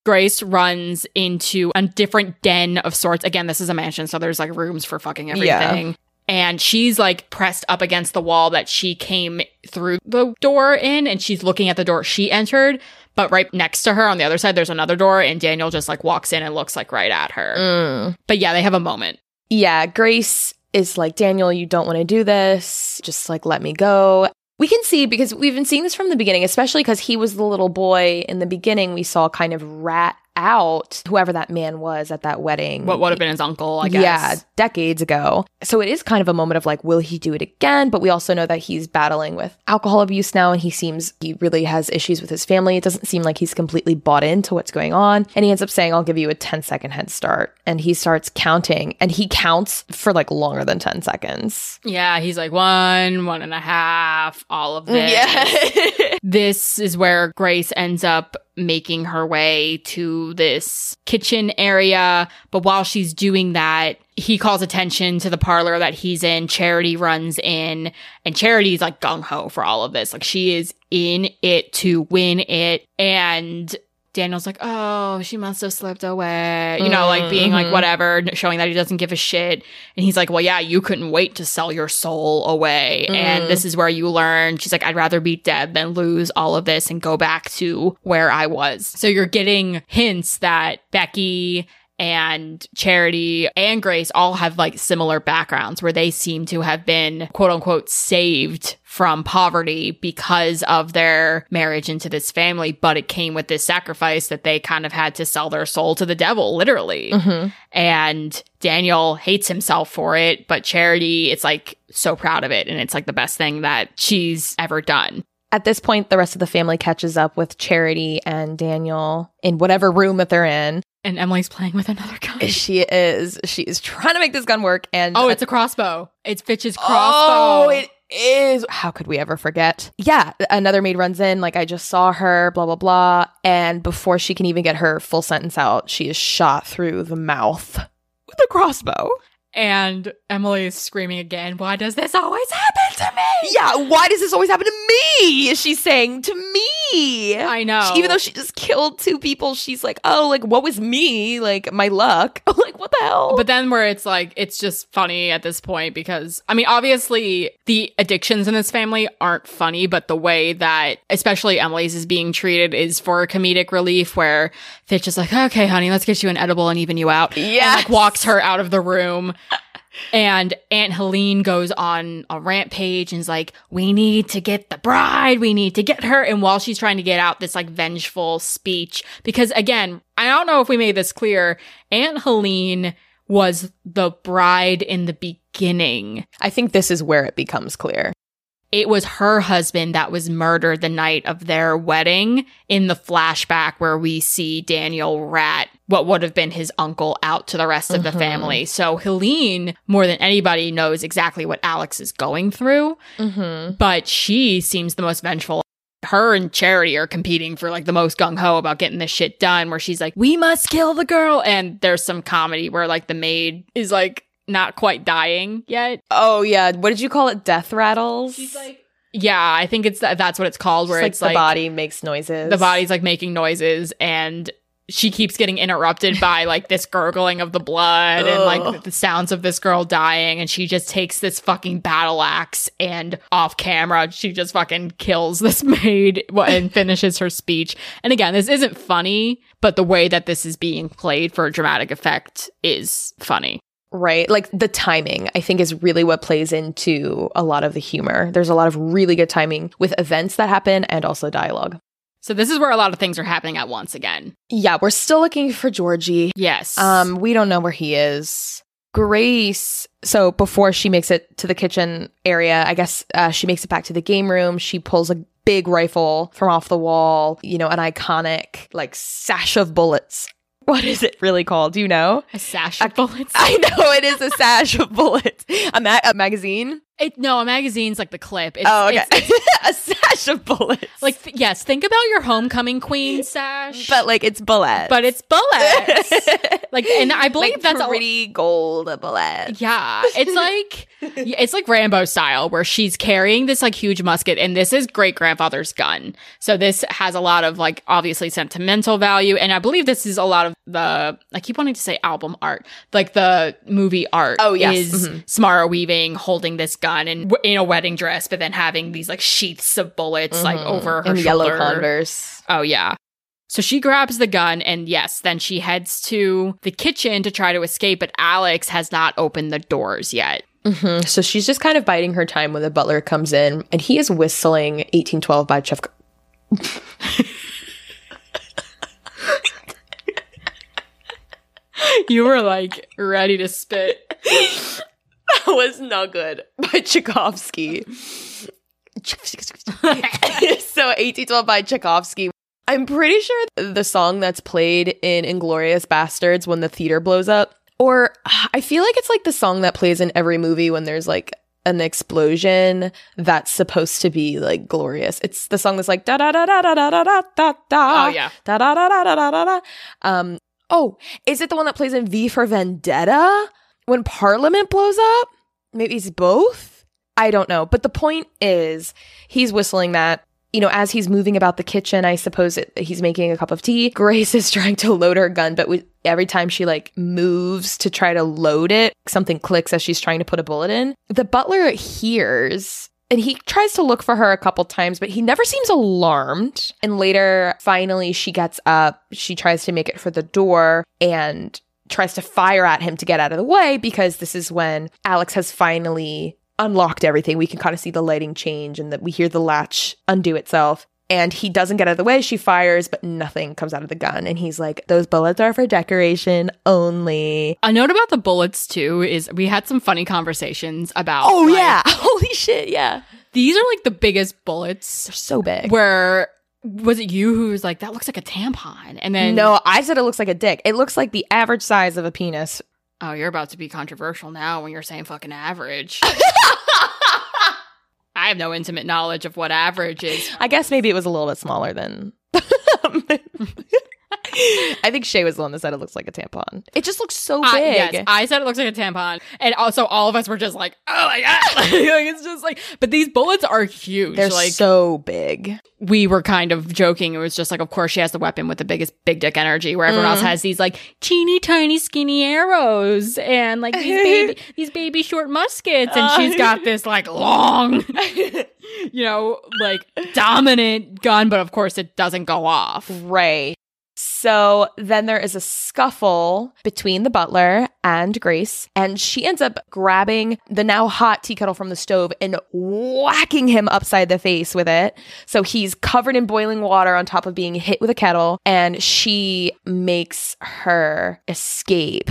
Grace runs into a different den of sorts. Again, this is a mansion, so there's like rooms for fucking everything. And she's like pressed up against the wall that she came through the door in, and she's looking at the door she entered. But right next to her on the other side, there's another door, and Daniel just like walks in and looks like right at her. Mm. But yeah, they have a moment. Yeah, Grace is like, Daniel, you don't want to do this. Just like, let me go. We can see because we've been seeing this from the beginning, especially because he was the little boy in the beginning. We saw kind of rat out whoever that man was at that wedding. What would have been his uncle, I guess. Yeah, decades ago. So it is kind of a moment of like, will he do it again? But we also know that he's battling with alcohol abuse now and he seems he really has issues with his family. It doesn't seem like he's completely bought into what's going on. And he ends up saying, I'll give you a 10 second head start. And he starts counting and he counts for like longer than 10 seconds. Yeah, he's like one, one and a half, all of this. Yeah. This is where Grace ends up making her way to this kitchen area. But while she's doing that, he calls attention to the parlor that he's in. Charity runs in, and Charity's like gung ho for all of this. Like she is in it to win it. And Daniel's like, oh, she must have slipped away. You know, like being like, Mhm. whatever, showing that he doesn't give a shit. And he's like, well, yeah, you couldn't wait to sell your soul away. And Mm. this is where you learn. She's like, I'd rather be dead than lose all of this and go back to where I was. So you're getting hints that Becky and Charity and Grace all have like similar backgrounds where they seem to have been quote unquote saved from poverty because of their marriage into this family, but it came with this sacrifice that they kind of had to sell their soul to the devil, literally. Mhm. And Daniel hates himself for it, but Charity, it's like so proud of it. And it's like the best thing that she's ever done. At this point, the rest of the family catches up with Charity and Daniel in whatever room that they're in. And Emily's playing with another gun. She is. She is trying to make this gun work. And Oh, it's a crossbow. It's Fitch's oh, crossbow. Oh, it is. How could we ever forget? Yeah, another maid runs in, like I just saw her, blah, blah, blah. And before she can even get her full sentence out, she is shot through the mouth with a crossbow. And Emily is screaming again, Why does this always happen to me? Yeah, why does this always happen to me? She's saying to me. I know. She- even though she just killed two people, she's like, oh, like, what was me? Like, my luck. like, what the hell? But then where it's like it's just funny at this point because I mean obviously the addictions in this family aren't funny, but the way that especially Emily's is being treated is for comedic relief where Fitch is like, Okay, honey, let's get you an edible and even you out. Yeah. Like walks her out of the room. And Aunt Helene goes on a rampage and is like, We need to get the bride. We need to get her. And while she's trying to get out this like vengeful speech, because again, I don't know if we made this clear, Aunt Helene was the bride in the beginning. I think this is where it becomes clear. It was her husband that was murdered the night of their wedding in the flashback where we see Daniel rat what would have been his uncle out to the rest of the Mhm. family. So Helene, more than anybody, knows exactly what Alex is going through, Mm-hmm. but she seems the most vengeful. Her and Charity are competing for like the most gung ho about getting this shit done, where she's like, we must kill the girl. And there's some comedy where like the maid is like not quite dying yet. Oh, yeah. What did you call it? Death rattles? She's like, yeah, I think it's that that's what it's called, Just where like it's the like body makes noises. the body's like making noises and she keeps getting interrupted by like this gurgling of the blood and like the sounds of this girl dying and she just takes this fucking battle axe and off camera she just fucking kills this maid and finishes her speech and again this isn't funny but the way that this is being played for dramatic effect is funny Right. Like the timing, I think, is really what plays into a lot of the humor. There's a lot of really good timing with events that happen and also dialogue. So this is where a lot of things are happening at once again Yeah, we're still looking for Georgie. yes Um, we don't know where he is. Grace. So before she makes it to the kitchen area, I guess uh, she makes it back to the game room. She pulls a big rifle from off the wall. You know, an iconic like sash of bullets. What is it really called? Do you know? a sash of bullets I know it is a sash of bullets. A, ma- a magazine. It, no a magazine's like the clip it's, oh, okay. it's- a sash of bullets. Like, th- yes, think about your homecoming queen sash. but like it's bullets. but it's bullets. like, and I believe like that's a- pretty gold bullet. Yeah, it's like it's like Rambo style where she's carrying this like huge musket and this is great grandfather's gun. So this has a lot of like obviously sentimental value and I believe this is a lot of the I keep wanting to say album art. Like the movie art Oh, yes. is Mhm. Samara Weaving holding this gun and w- in a wedding dress but then having these like sheaths of bullets like Mhm. over her and yellow Converse. Oh, yeah. So she grabs the gun and yes, then she heads to the kitchen to try to escape, but Alex has not opened the doors yet. hmm So she's just kind of biding her time when the butler comes in, and he is whistling 1812 by Chef. You were like ready to spit. That was not good by Tchaikovsky. so 1812 by Tchaikovsky. I'm pretty sure the song that's played in Inglourious Basterds when the theater blows up, or I feel like it's like the song that plays in every movie when there's like an explosion that's supposed to be like glorious. It's the song that's like da da da da da da da da da da. Oh, yeah. Da da da da da da da da. Um. Oh, is it the one that plays in V for Vendetta when Parliament blows up? Maybe it's both. I don't know. But the point is, he's whistling that. You know, as he's moving about the kitchen, I suppose it, he's making a cup of tea. Grace is trying to load her gun, but with, every time she like moves to try to load it, something clicks as she's trying to put a bullet in. The butler hears and he tries to look for her a couple times, but he never seems alarmed. And later, finally, she gets up. She tries to make it for the door and tries to fire at him to get out of the way because this is when Alex has finally unlocked everything. We can kind of see the lighting change and that we hear the latch undo itself. And he doesn't get out of the way. She fires, but nothing comes out of the gun. And he's like, Those bullets are for decoration only. A note about the bullets too is we had some funny conversations about Oh, like, yeah. Holy shit. Yeah. These are like the biggest bullets They're so big. where was it you who was like that looks like a tampon and then no, I said it looks like a dick. It looks like the average size of a penis. oh you're about to be controversial now when you're saying fucking average. I have no intimate knowledge of what average is. I guess maybe it was a little bit smaller than. I think Shay was the one that said it looks like a tampon. It just looks so big. yes, I said it looks like a tampon, and also all of us were just like, "Oh my god!" like, it's just like, but these bullets are huge. They're like so big. we were kind of joking. It was just like, of course, she has the weapon with the biggest big dick energy, where everyone else Mhm. has these like teeny tiny skinny arrows and like these baby these baby short muskets, and she's got this like long, you know, like dominant gun, but of course, it doesn't go off. Right. So then there is a scuffle between the butler and Grace, and she ends up grabbing the now hot tea kettle from the stove and whacking him upside the face with it. So he's covered in boiling water on top of being hit with a kettle, and she makes her escape.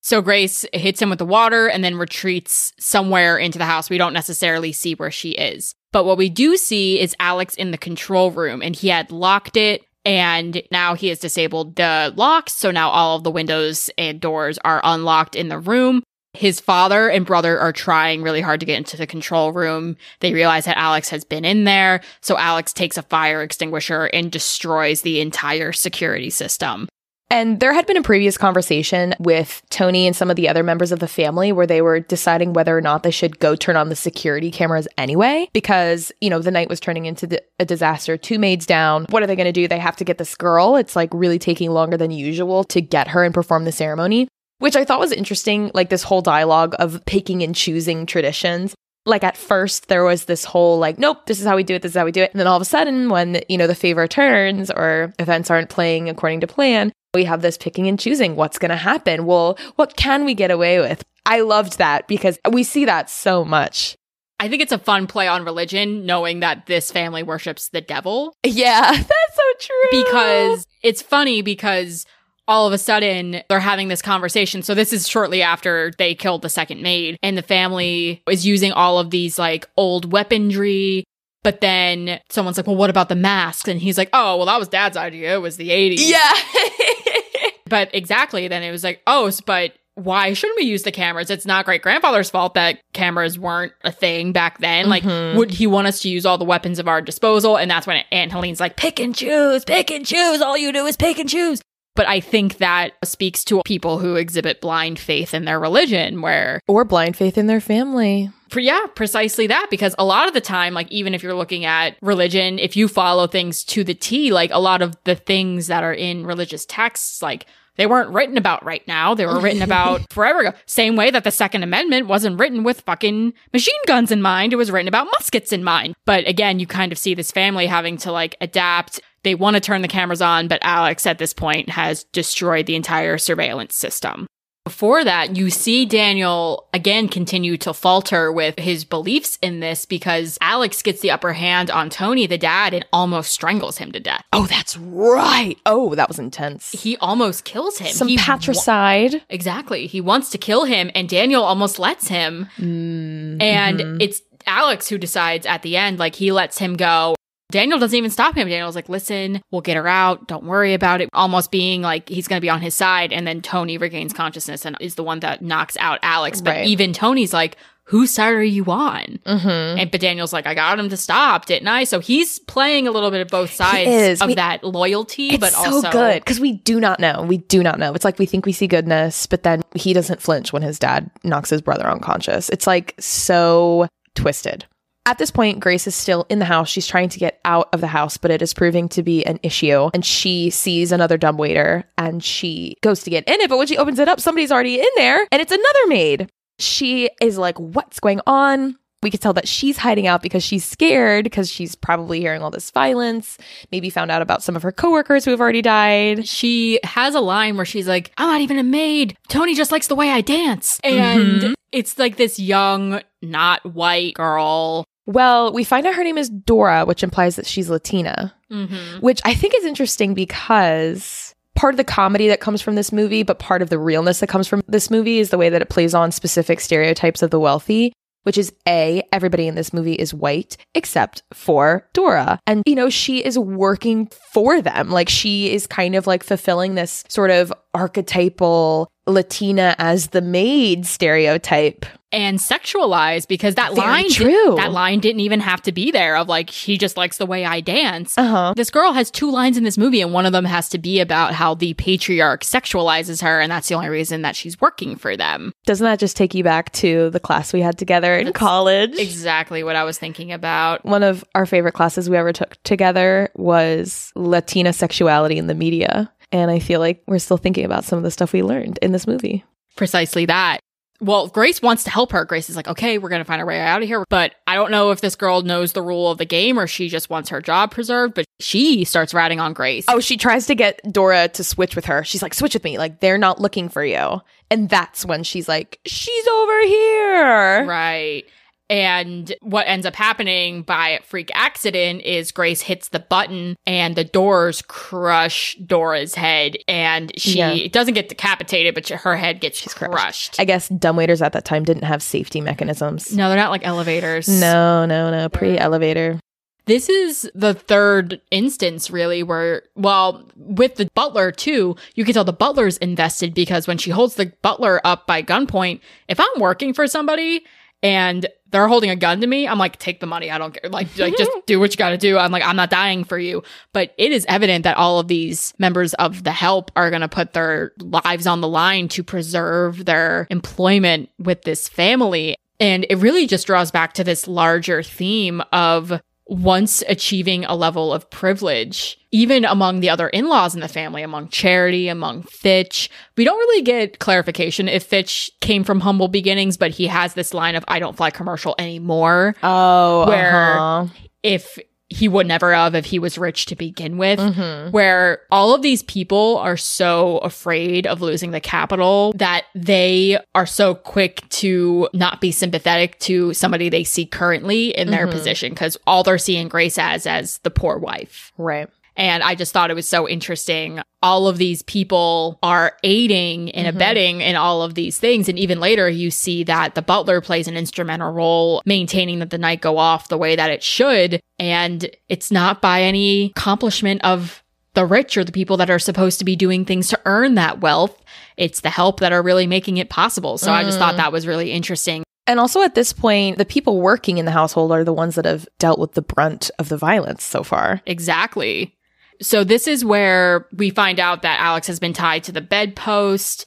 So Grace hits him with the water and then retreats somewhere into the house. We don't necessarily see where she is. But what we do see is Alex in the control room and he had locked it and now he has disabled the locks. So now all of the windows and doors are unlocked in the room. His father and brother are trying really hard to get into the control room. They realize that Alex has been in there. So Alex takes a fire extinguisher and destroys the entire security system. And there had been a previous conversation with Tony and some of the other members of the family where they were deciding whether or not they should go turn on the security cameras anyway, because, you know, the night was turning into di- a disaster. Two maids down. What are they going to do? They have to get this girl. It's like really taking longer than usual to get her and perform the ceremony, which I thought was interesting. Like this whole dialogue of picking and choosing traditions like at first there was this whole like nope this is how we do it this is how we do it and then all of a sudden when you know the favor turns or events aren't playing according to plan we have this picking and choosing what's going to happen well what can we get away with i loved that because we see that so much I think it's a fun play on religion, knowing that this family worships the devil. yeah that's so true Because it's funny because all of a sudden they're having this conversation. So this is shortly after they killed the second maid, and the family is using all of these like old weaponry. But then someone's like, "Well, what about the masks?" And he's like, "Oh, well, that was Dad's idea. It was the '80s." yeah But exactly, then it was like, "Oh, but." Why shouldn't we use the cameras? It's not great grandfather's fault that cameras weren't a thing back then. Like, Mhm. would he want us to use all the weapons of our disposal? And that's when Aunt Helene's like, pick and choose, pick and choose. All you do is pick and choose. But I think that speaks to people who exhibit blind faith in their religion, where, Or blind faith in their family. For, yeah, precisely that. Because a lot of the time, like, even if you're looking at religion, if you follow things to the T, like, a lot of the things that are in religious texts, like, they weren't written about right now. They were written about forever ago. Same way that the Second Amendment wasn't written with fucking machine guns in mind. It was written about muskets in mind. But again, you kind of see this family having to like adapt. They want to turn the cameras on, but Alex at this point has destroyed the entire surveillance system. Before that, you see Daniel again continue to falter with his beliefs in this because Alex gets the upper hand on Tony, the dad, and almost strangles him to death. Oh, that's right. Oh, that was intense. He almost kills him. Some He wa- patricide. Exactly. He wants to kill him, and Daniel almost lets him. Mm, And it's Alex who decides at the end, like, he lets him go. Daniel doesn't even stop him. Daniel's like, listen, we'll get her out. Don't worry about it. Almost being like he's going to be on his side. And then Tony regains consciousness and is the one that knocks out Alex. But Right. even Tony's like, whose side are you on? Mhm. And but Daniel's like, I got him to stop, didn't I? So he's playing a little bit of both sides of We- that loyalty, It's but so also good because we do not know. We do not know. It's like we think we see goodness, but then he doesn't flinch when his dad knocks his brother unconscious. It's like so twisted. At this point, Grace is still in the house. She's trying to get out of the house, but it is proving to be an issue. And she sees another dumbwaiter and she goes to get in it. But when she opens it up, somebody's already in there and it's another maid. She is like, What's going on? We could tell that she's hiding out because she's scared because she's probably hearing all this violence. Maybe found out about some of her coworkers who have already died. she has a line where she's like, I'm not even a maid. Tony just likes the way I dance. And Mhm. it's like this young, not white girl. Well, we find out her name is Dora, which implies that she's Latina, Mm-hmm. which I think is interesting because part of the comedy that comes from this movie, but part of the realness that comes from this movie is the way that it plays on specific stereotypes of the wealthy. Which is A, everybody in this movie is white except for Dora. And, you know, she is working for them. Like, she is kind of like fulfilling this sort of archetypal Latina as the maid stereotype. And sexualized because that Very line, true. that line didn't even have to be there of like, he just likes the way I dance. Uh huh. This girl has two lines in this movie, and one of them has to be about how the patriarch sexualizes her, and that's the only reason that she's working for them. Doesn't that just take you back to the class we had together in That's college? Exactly what I was thinking about. One of our favorite classes we ever took together was Latina sexuality in the media. And I feel like we're still thinking about some of the stuff we learned in this movie. Precisely that. Well, Grace wants to help her. Grace is like, okay, we're going to find our way out of here. But I don't know if this girl knows the rule of the game or she just wants her job preserved. But she starts ratting on Grace. Oh, she tries to get Dora to switch with her. She's like, switch with me. Like, they're not looking for you. And that's when she's like, she's over here. Right. And what ends up happening by freak accident is Grace hits the button and the doors crush Dora's head. And she Yeah. doesn't get decapitated, but her head gets crushed. crushed. I guess dumbwaiters at that time didn't have safety mechanisms. no, they're not like elevators. No, no, no. Pre elevator. This is the third instance, really, where, well, with the butler too, you can tell the butler's invested because when she holds the butler up by gunpoint, if I'm working for somebody and they're holding a gun to me, I'm like, take the money. I don't care. Like, like just do what you got to do. I'm like, I'm not dying for you. But it is evident that all of these members of the help are going to put their lives on the line to preserve their employment with this family. And it really just draws back to this larger theme of once achieving a level of privilege, even among the other in laws in the family, among Charity, among Fitch. We don't really get clarification if Fitch came from humble beginnings, but he has this line of, I don't fly commercial anymore. Oh, Where- uh-huh. If he would never have if he was rich to begin with Mhm. where all of these people are so afraid of losing the capital that they are so quick to not be sympathetic to somebody they see currently in their Mhm. position because all they're seeing Grace as as the poor wife. right. And I just thought it was so interesting. All of these people are aiding and Mhm. abetting in all of these things. And even later, you see that the butler plays an instrumental role maintaining that the night go off the way that it should. And it's not by any accomplishment of the rich or the people that are supposed to be doing things to earn that wealth. It's the help that are really making it possible. So I just thought Mm. that was really interesting. And also at this point, the people working in the household are the ones that have dealt with the brunt of the violence so far. Exactly. So this is where we find out that Alex has been tied to the bedpost.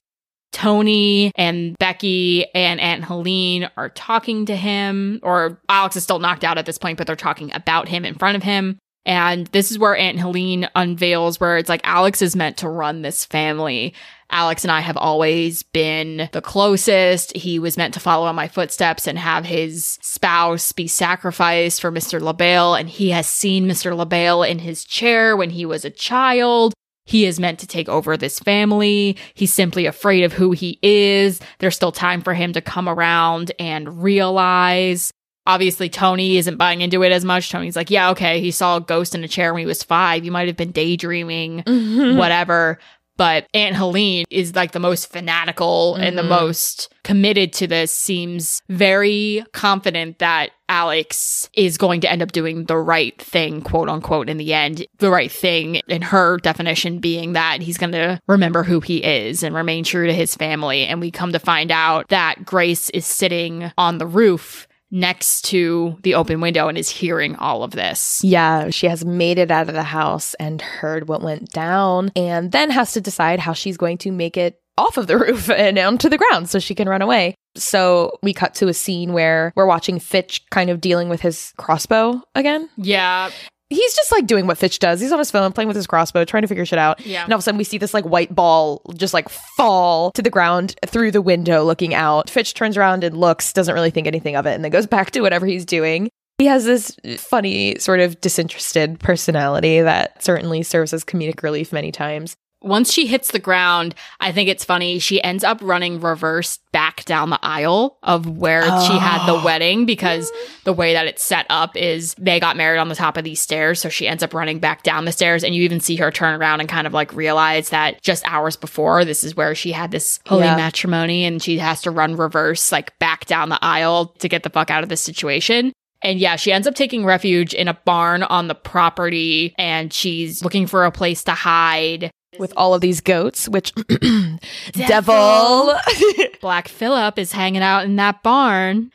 Tony and Becky and Aunt Helene are talking to him, or Alex is still knocked out at this point, but they're talking about him in front of him. And this is where Aunt Helene unveils where it's like Alex is meant to run this family. Alex and I have always been the closest. He was meant to follow in my footsteps and have his spouse be sacrificed for Mr. Le Bail. And he has seen Mr. Le Bail in his chair when he was a child. He is meant to take over this family. He's simply afraid of who he is. There's still time for him to come around and realize. Obviously, Tony isn't buying into it as much. Tony's like, yeah, okay, he saw a ghost in a chair when he was five. You might have been daydreaming, mm-hmm. whatever. But Aunt Helene is like the most fanatical and the mm-hmm. most committed to this, seems very confident that Alex is going to end up doing the right thing, quote unquote, in the end. The right thing, in her definition, being that he's going to remember who he is and remain true to his family. And we come to find out that Grace is sitting on the roof next to the open window and is hearing all of this. Yeah, she has made it out of the house and heard what went down, and then has to decide how she's going to make it off of the roof and onto the ground so she can run away. So we cut to a scene where we're watching Fitch kind of dealing with his crossbow again. Yeah. He's just like doing what Fitch does. He's on his phone playing with his crossbow, trying to figure shit out. Yeah. And all of a sudden we see this like white ball just like fall to the ground through the window looking out. Fitch turns around and looks, doesn't really think anything of it, and then goes back to whatever he's doing. He has this funny, sort of disinterested personality that certainly serves as comedic relief many times. Once she hits the ground, I think it's funny. She ends up running reverse back down the aisle of where she had the oh. wedding because the way that it's set up is they got married on the top of these stairs. So she ends up running back down the stairs. And you even see her turn around and kind of like realize that just hours before, this is where she had this holy Yeah. matrimony and she has to run reverse, like back down the aisle to get the fuck out of this situation. And yeah, she ends up taking refuge in a barn on the property and she's looking for a place to hide. With all of these goats, which devil. Black Phillip is hanging out in that barn,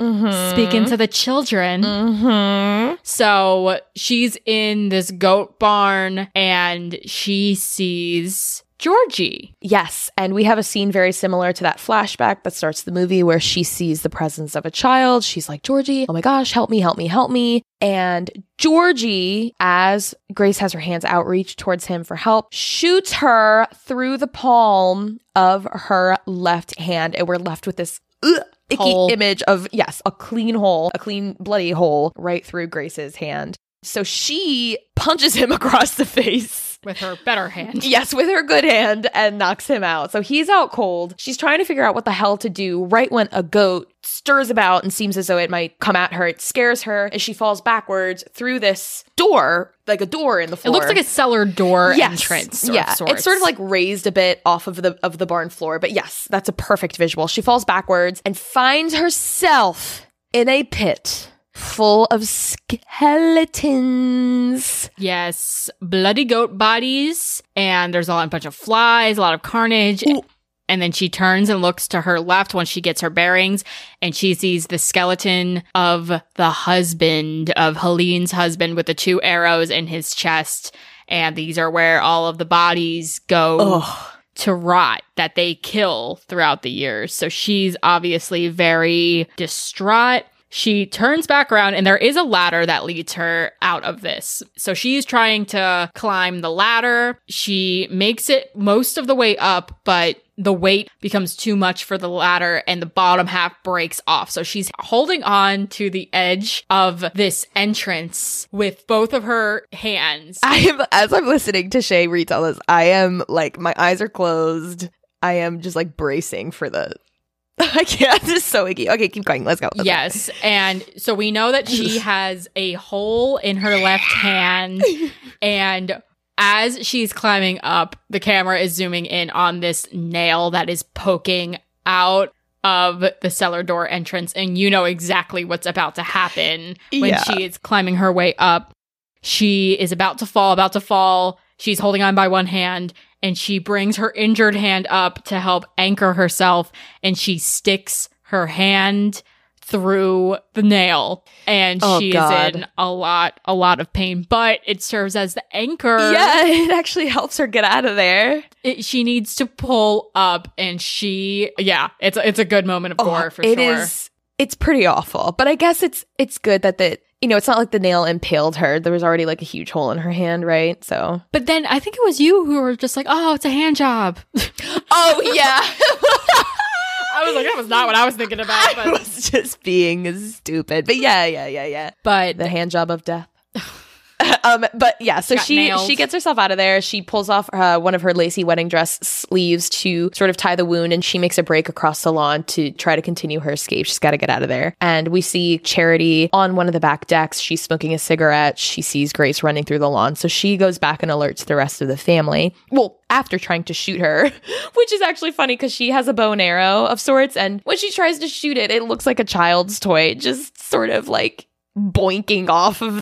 speaking to the children. mm-hmm. So she's in this goat barn and she sees Georgie. Yes, and we have a scene very similar to that flashback that starts the movie where she sees the presence of a child. She's like, Georgie, oh my gosh, help me, help me, help me. And Georgie, as Grace has her hands outreached towards him for help, shoots her through the palm of her left hand. And we're left with this ugh, icky Hole. image of, yes, a clean hole, a clean, bloody hole right through Grace's hand. So she punches him across the face. With her better hand. Yes, with her good hand and knocks him out. So he's out cold. She's trying to figure out what the hell to do right when a goat stirs about and seems as though it might come at her. It scares her as she falls backwards through this door, like a door in the floor. It looks like a cellar door Yes. entrance. Yeah, it's sort of like raised a bit off of the of the barn floor, but yes, that's a perfect visual. She falls backwards and finds herself in a pit full of skeletons. Yes, bloody goat bodies, and there's a lot, a bunch of flies, a lot of carnage. And then she turns and looks to her left once she gets her bearings, and she sees the skeleton of the husband of Helene's husband with the two arrows in his chest. And these are where all of the bodies go Ugh. to rot that they kill throughout the years. So she's obviously very distraught. She turns back around and there is a ladder that leads her out of this. So she's trying to climb the ladder. She makes it most of the way up, but the weight becomes too much for the ladder and the bottom half breaks off. So she's holding on to the edge of this entrance with both of her hands. I am as I'm listening to Shay retell this, I am like my eyes are closed. I am just like bracing for the I can't. This is so icky. Okay, keep going. Let's go. Let's go. Yes. And so we know that she has a hole in her left hand. And as she's climbing up, the camera is zooming in on this nail that is poking out of the cellar door entrance. And you know exactly what's about to happen when Yeah. she is climbing her way up. She is about to fall, about to fall. She's holding on by one hand and she brings her injured hand up to help anchor herself and she sticks her hand through the nail and Oh, she God. is in a lot a lot of pain but it serves as the anchor Yeah, it actually helps her get out of there. It- she needs to pull up and she yeah it's it's a good moment of oh, gore for Oh, It sure is- It's pretty awful, but I guess it's it's good that the you know it's not like the nail impaled her. There was already like a huge hole in her hand, right? So. but then i think it was you who were just like oh it's a hand job Oh yeah, i was like that was not what i was thinking about I but was just being stupid, but yeah, yeah, yeah, yeah. but The hand job of death. um, but yeah, so Got she nailed. she gets herself out of there. She pulls off uh, one of her lacy wedding dress sleeves to sort of tie the wound, and she makes a break across the lawn to try to continue her escape. She's got to get out of there. And we see Charity on one of the back decks. She's smoking a cigarette. She sees Grace running through the lawn, so she goes back and alerts the rest of the family. Well, after trying to shoot her, which is actually funny because she has a bow and arrow of sorts, and when she tries to shoot it, it looks like a child's toy, just sort of like boinking off of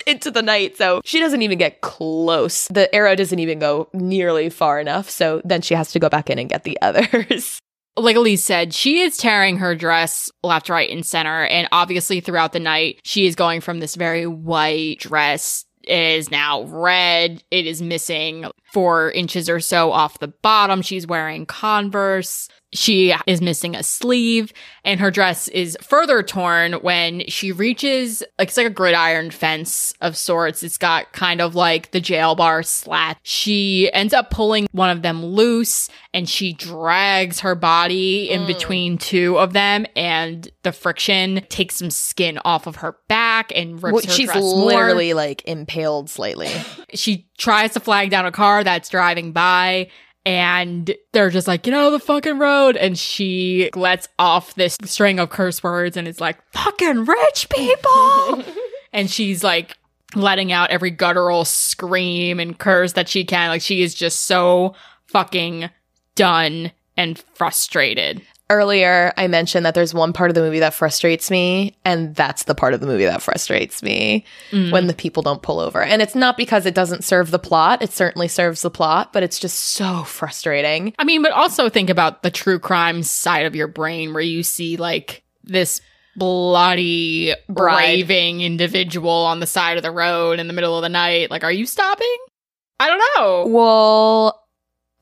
into the night. So she doesn't even get close. The arrow doesn't even go nearly far enough. So then she has to go back in and get the others. like Elise said, she is tearing her dress left, right, and center. And obviously, throughout the night, she is going from this very white dress. Is now red. It is missing four inches or so off the bottom. She's wearing Converse. She is missing a sleeve and her dress is further torn when she reaches like it's like a gridiron fence of sorts. It's got kind of like the jail bar slat. She ends up pulling one of them loose and she drags her body in Mm. between two of them and the friction takes some skin off of her back and rips Well, her she's dress more literally like impaled slightly. she tries to flag down a car that's driving by and they're just like, get out of the fucking road. And she lets off this string of curse words and is like, fucking rich people. and she's like letting out every guttural scream and curse that she can. Like she is just so fucking done and frustrated. Earlier, I mentioned that there's one part of the movie that frustrates me, and that's the part of the movie that frustrates me Mm. when the people don't pull over. And it's not because it doesn't serve the plot, it certainly serves the plot, but it's just so frustrating. I mean, but also think about the true crime side of your brain where you see like this bloody, Bride. raving individual on the side of the road in the middle of the night. Like, are you stopping? I don't know. Well,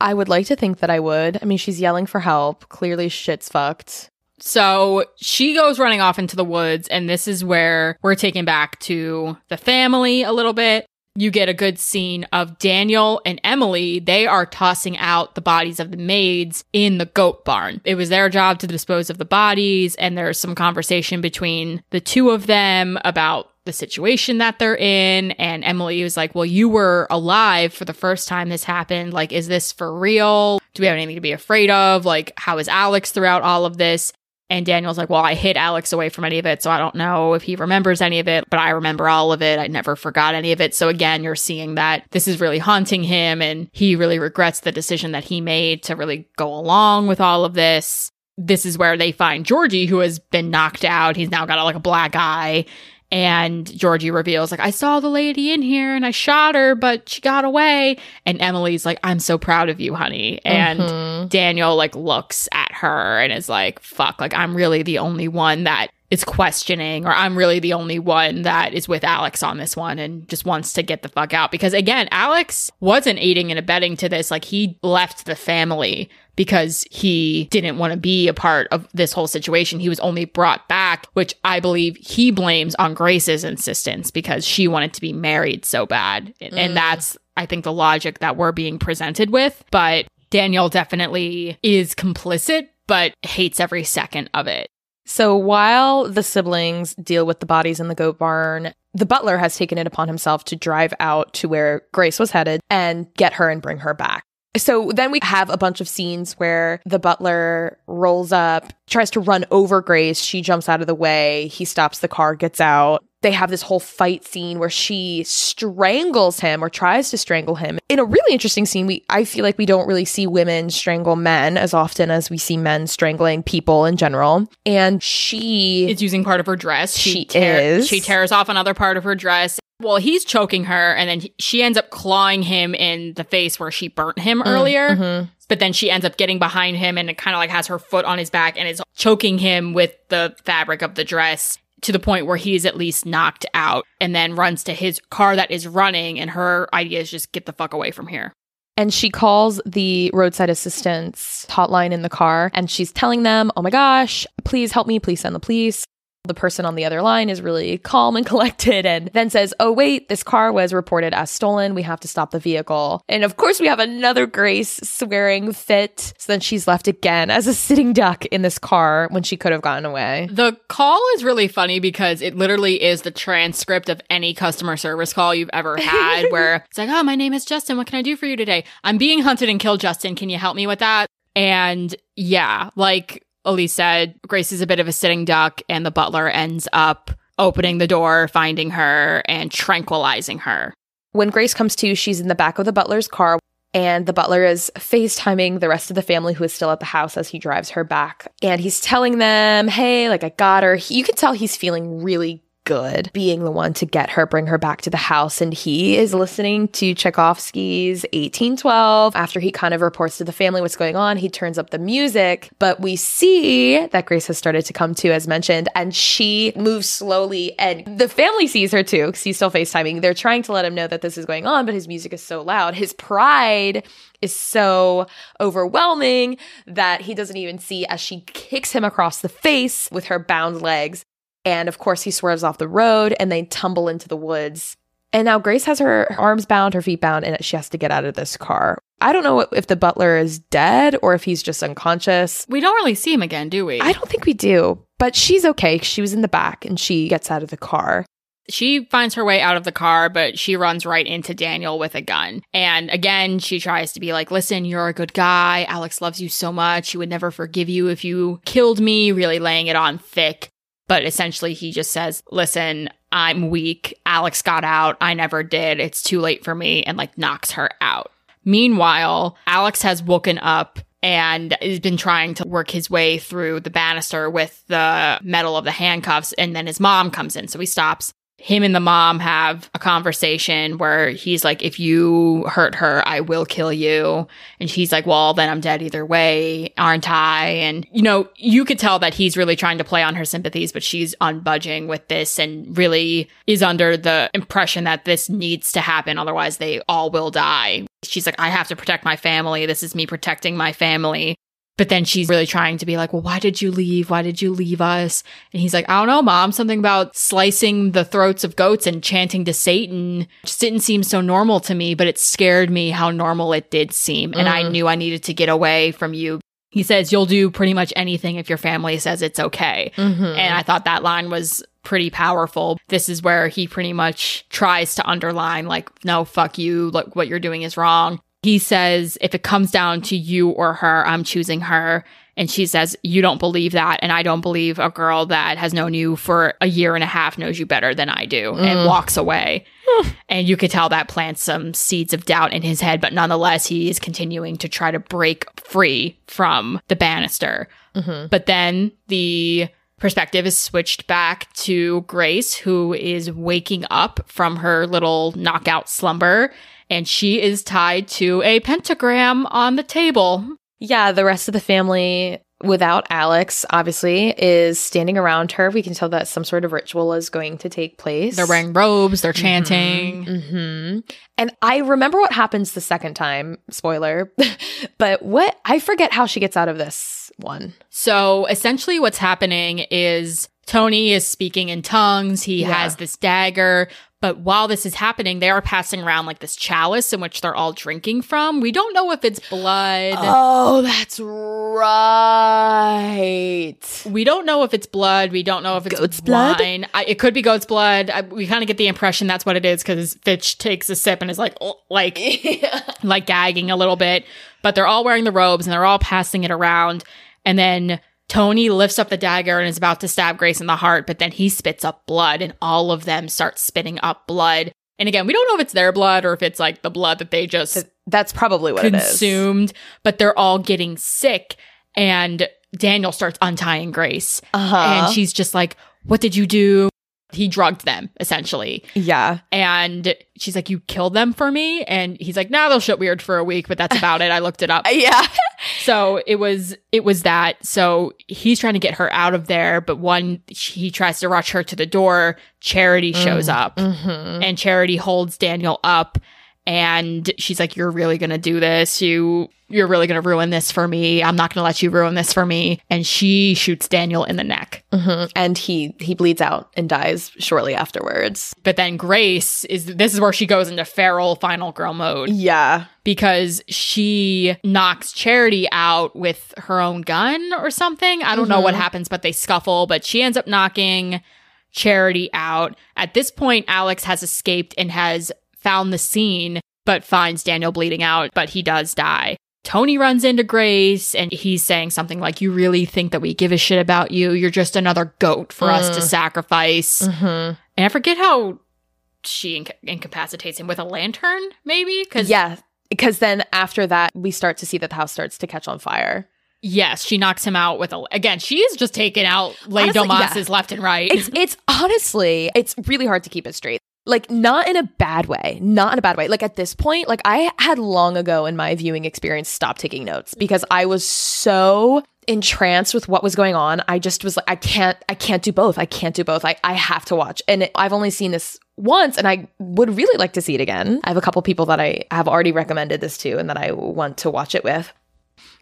I would like to think that I would. I mean, she's yelling for help. Clearly, shit's fucked. So she goes running off into the woods, and this is where we're taken back to the family a little bit. You get a good scene of Daniel and Emily. They are tossing out the bodies of the maids in the goat barn. It was their job to dispose of the bodies, and there's some conversation between the two of them about the situation that they're in. And Emily was like, Well, you were alive for the first time this happened. Like, is this for real? Do we have anything to be afraid of? Like, how is Alex throughout all of this? And Daniel's like, Well, I hid Alex away from any of it. So I don't know if he remembers any of it, but I remember all of it. I never forgot any of it. So again, you're seeing that this is really haunting him and he really regrets the decision that he made to really go along with all of this. This is where they find Georgie, who has been knocked out. He's now got like a black eye. And Georgie reveals, like, I saw the lady in here and I shot her, but she got away. And Emily's like, I'm so proud of you, honey. And Mhm. Daniel like looks at her and is like, fuck, like I'm really the only one that is questioning, or I'm really the only one that is with Alex on this one and just wants to get the fuck out. Because again, Alex wasn't aiding and abetting to this. Like he left the family because he didn't want to be a part of this whole situation. He was only brought back, which I believe he blames on Grace's insistence because she wanted to be married so bad. And- Mm. And that's, I think, the logic that we're being presented with. But Daniel definitely is complicit, but hates every second of it. So while the siblings deal with the bodies in the goat barn, the butler has taken it upon himself to drive out to where Grace was headed and get her and bring her back. So then we have a bunch of scenes where the butler rolls up, tries to run over Grace. She jumps out of the way. He stops the car, gets out. They have this whole fight scene where she strangles him or tries to strangle him. In a really interesting scene, we I feel like we don't really see women strangle men as often as we see men strangling people in general. And she Is using part of her dress. She tear- is. She tears off another part of her dress. Well, he's choking her, and then he- she ends up clawing him in the face where she burnt him earlier. Mhm. But then she ends up getting behind him and it kind of like has her foot on his back and is choking him with the fabric of the dress to the point where he is at least knocked out and then runs to his car that is running. And her idea is just get the fuck away from here. And she calls the roadside assistance hotline in the car and she's telling them, Oh my gosh, please help me. Please send the police. The person on the other line is really calm and collected and then says, Oh, wait, this car was reported as stolen. We have to stop the vehicle. And of course, we have another Grace swearing fit. So then she's left again as a sitting duck in this car when she could have gotten away. The call is really funny because it literally is the transcript of any customer service call you've ever had where it's like, oh, my name is Justin. What can I do for you today? I'm being hunted and killed, Justin. Can you help me with that? And yeah, like Elise said, Grace is a bit of a sitting duck, and the butler ends up opening the door, finding her, and tranquilizing her. When Grace comes to, she's in the back of the butler's car, and the butler is FaceTiming the rest of the family who is still at the house as he drives her back. And he's telling them, hey, like I got her. He- You can tell he's feeling really good being the one to get her, bring her back to the house. And he is listening to Tchaikovsky's 1812. After he kind of reports to the family what's going on, he turns up the music. But we see that Grace has started to come to, as mentioned, and she moves slowly. And the family sees her too, because he's still FaceTiming. They're trying to let him know that this is going on, but his music is so loud. His pride is so overwhelming that he doesn't even see as she kicks him across the face with her bound legs. And of course, he swerves off the road and they tumble into the woods. And now Grace has her arms bound, her feet bound, and she has to get out of this car. I don't know if the butler is dead or if he's just unconscious. We don't really see him again, do we? I don't think we do, but she's okay. She was in the back and she gets out of the car. She finds her way out of the car, but she runs right into Daniel with a gun. And again, she tries to be like, listen, you're a good guy. Alex loves you so much. He would never forgive you if you killed me, really laying it on thick. But essentially, he just says, listen, I'm weak. Alex got out. I never did. It's too late for me, and like knocks her out. Meanwhile, Alex has woken up and has been trying to work his way through the banister with the metal of the handcuffs. And then his mom comes in. So he stops. Him and the mom have a conversation where he's like, If you hurt her, I will kill you. And she's like, Well, then I'm dead either way, aren't I? And, you know, you could tell that he's really trying to play on her sympathies, but she's unbudging with this and really is under the impression that this needs to happen. Otherwise, they all will die. She's like, I have to protect my family. This is me protecting my family. But then she's really trying to be like, well, why did you leave? Why did you leave us? And he's like, I don't know, mom. Something about slicing the throats of goats and chanting to Satan just didn't seem so normal to me, but it scared me how normal it did seem. And I mm. knew I needed to get away from you. He says, you'll do pretty much anything if your family says it's okay. Mm-hmm. And I thought that line was pretty powerful. This is where he pretty much tries to underline, like, no, fuck you. Like, what you're doing is wrong. He says, if it comes down to you or her, I'm choosing her. And she says, You don't believe that. And I don't believe a girl that has known you for a year and a half knows you better than I do and mm. walks away. and you could tell that plants some seeds of doubt in his head. But nonetheless, he is continuing to try to break free from the banister. Mm-hmm. But then the perspective is switched back to Grace, who is waking up from her little knockout slumber. And she is tied to a pentagram on the table. Yeah, the rest of the family, without Alex, obviously, is standing around her. We can tell that some sort of ritual is going to take place. They're wearing robes, they're chanting. hmm And I remember what happens the second time, spoiler, but what I forget how she gets out of this one. So essentially, what's happening is Tony is speaking in tongues. He Yeah. has this dagger. But while this is happening, they are passing around like this chalice in which they're all drinking from. We don't know if it's blood. Oh, that's right. we don't know if it's blood. We don't know if it's Goat's blood? I, it could be goat's blood. I, we kind of get the impression that's what it is because Fitch takes a sip and is like, oh, like, like gagging a little bit. But they're all wearing the robes and they're all passing it around. And then Tony lifts up the dagger and is about to stab Grace in the heart, but then he spits up blood and all of them start spitting up blood. And again, we don't know if it's their blood or if it's like the blood that they just That's probably what it is. consumed, but they're all getting sick. And Daniel starts untying Grace. Uh-huh. And she's just like, What did you do? He drugged them, essentially. Yeah. And she's like, You killed them for me? And he's like, No, they'll shit weird for a week, but that's about it. I looked it up. Yeah. So it was it was that. So he's trying to get her out of there, but one he tries to rush her to the door. Charity shows up Mm-hmm. and Charity holds Daniel up and she's like you're really going to do this. You you're really going to ruin this for me. I'm not going to let you ruin this for me. And she shoots Daniel in the neck. hmm And he he bleeds out and dies shortly afterwards. But then Grace is this is where she goes into feral final girl mode Yeah. because she knocks Charity out with her own gun or something. I don't know what happens, but they scuffle, but she ends up knocking Charity out. At this point, Alex has escaped and has found the scene, but finds Daniel bleeding out, but he does die. Tony runs into Grace and he's saying something like, You really think that we give a shit about you? You're just another goat for us to sacrifice. Mm-hmm. And I forget how she inca- incapacitates him with a lantern, maybe? Because Yeah. Because then after that, we start to see that the house starts to catch on fire. Yes, she knocks him out with a. Again, she is just taking out Le Honestly, Domas's left and right. It's it's honestly it's really hard to keep it straight. Like not in a bad way, not in a bad way. Like at this point, like I had long ago in my viewing experience stopped taking notes because I was so entranced with what was going on. I just was like, I can't, I can't do both. I can't do both. I, I have to watch. And it, I've only seen this once and I would really like to see it again. I have a couple people that I have already recommended this to and that I want to watch it with.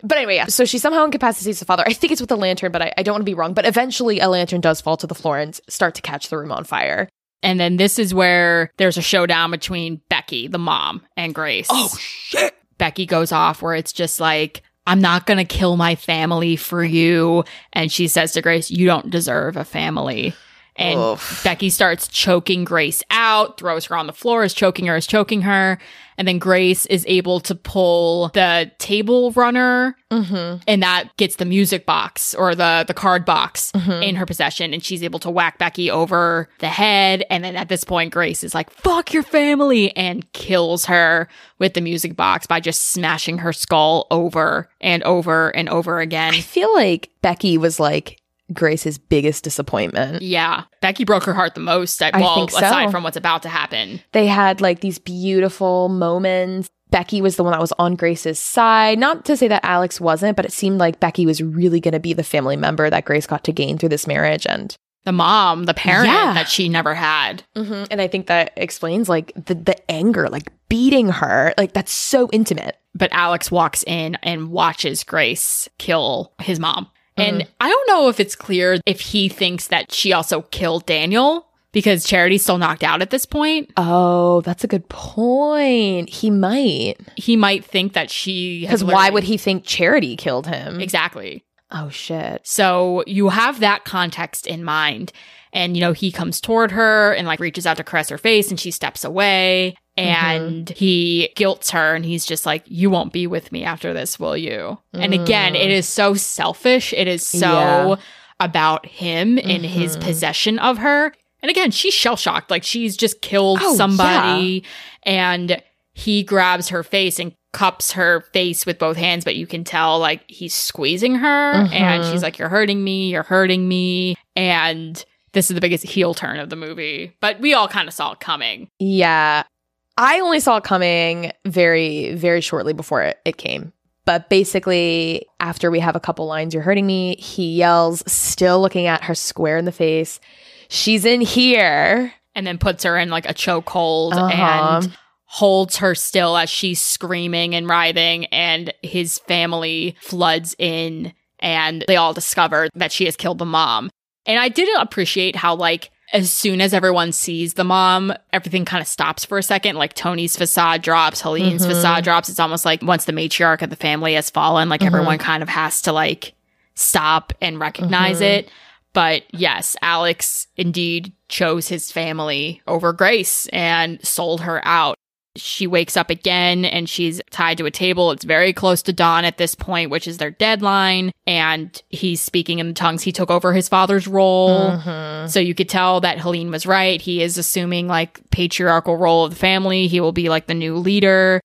But anyway, yeah. So she somehow incapacitates the father. I think it's with a lantern, but I, I don't want to be wrong. But eventually, a lantern does fall to the floor and start to catch the room on fire. And then this is where there's a showdown between Becky, the mom, and Grace. Oh, shit! Becky goes off where it's just like, I'm not going to kill my family for you. And she says to Grace, You don't deserve a family. And Oof. Becky starts choking Grace out, throws her on the floor, is choking her, is choking her. And then Grace is able to pull the table runner Mm-hmm. and that gets the music box or the the card box Mhm. in her possession and she's able to whack Becky over the head and then at this point Grace is like fuck your family and kills her with the music box by just smashing her skull over and over and over again. I feel like Becky was like Grace's biggest disappointment. Yeah, Becky broke her heart the most. I, I think so. aside from what's about to happen. They had like these beautiful moments. Becky was the one that was on Grace's side. Not to say that Alex wasn't, but it seemed like Becky was really going to be the family member that Grace got to gain through this marriage. And The mom, the parent Yeah. that she never had. Mm-hmm. and I think that explains like the, the anger, like beating her. Like that's so intimate. but Alex walks in and watches Grace kill his mom. And Mm. I don't know if it's clear if he thinks that she also killed Daniel because Charity's still knocked out at this point. Oh, that's a good point. He might. He might think that she Because why would he think Charity killed him? Exactly. Oh, shit. So you have that context in mind. And, you know, he comes toward her and like reaches out to caress her face and she steps away. Mm-hmm. And he guilts her and he's just like, You won't be with me after this, will you? And again, it mm. is so selfish. It is so Yeah. about him and his mm-hmm. possession of her. And again, she's shell shocked. Like she's just killed Oh, somebody. And he grabs her face and cups her face with both hands, but you can tell like he's squeezing her. And Mhm. she's mm-hmm. like, You're hurting me. You're hurting me. And this is the biggest heel turn of the movie. But we all kind of saw it coming. Yeah. I only saw it coming very, very shortly before it, it came. But basically, after we have a couple lines, you're hurting me, he yells, still looking at her square in the face, She's in here. And then puts her in like a chokehold Uh-huh. and holds her still as she's screaming and writhing. And his family floods in and they all discover that she has killed the mom. And I didn't appreciate how, like, as soon as everyone sees the mom, everything kind of stops for a second. Like Tony's facade drops, Helene's Mhm. facade drops. It's almost like once the matriarch of the family has fallen, like Mhm. everyone kind of has to like stop and recognize Mhm. it. But yes, Alex indeed chose his family over Grace and sold her out. She wakes up again and she's tied to a table. It's very close to dawn at this point, which is their deadline. And he's speaking in the tongues. He took over his father's role. Mhm. So you could tell that Helene was right. He is assuming like patriarchal role of the family. He will be like the new leader.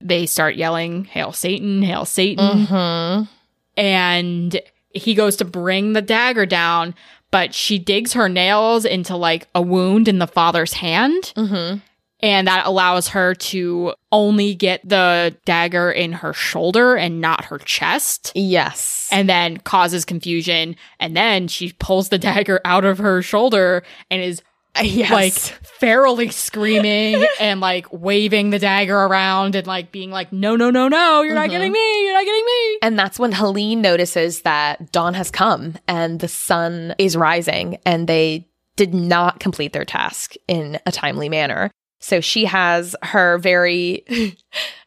They start yelling, Hail Satan, Hail Satan Mhm. and he goes to bring the dagger down but she digs her nails into like a wound in the father's hand. Mm-hmm. And that allows her to only get the dagger in her shoulder and not her chest. Yes. And then causes confusion. And then she pulls the dagger out of her shoulder and is yes. like ferally screaming and like waving the dagger around and like being like, no, no, no, no, you're not Mhm. getting me, you're not getting me. And that's when Helene notices that dawn has come and the sun is rising, and they did not complete their task in a timely manner. So she has her very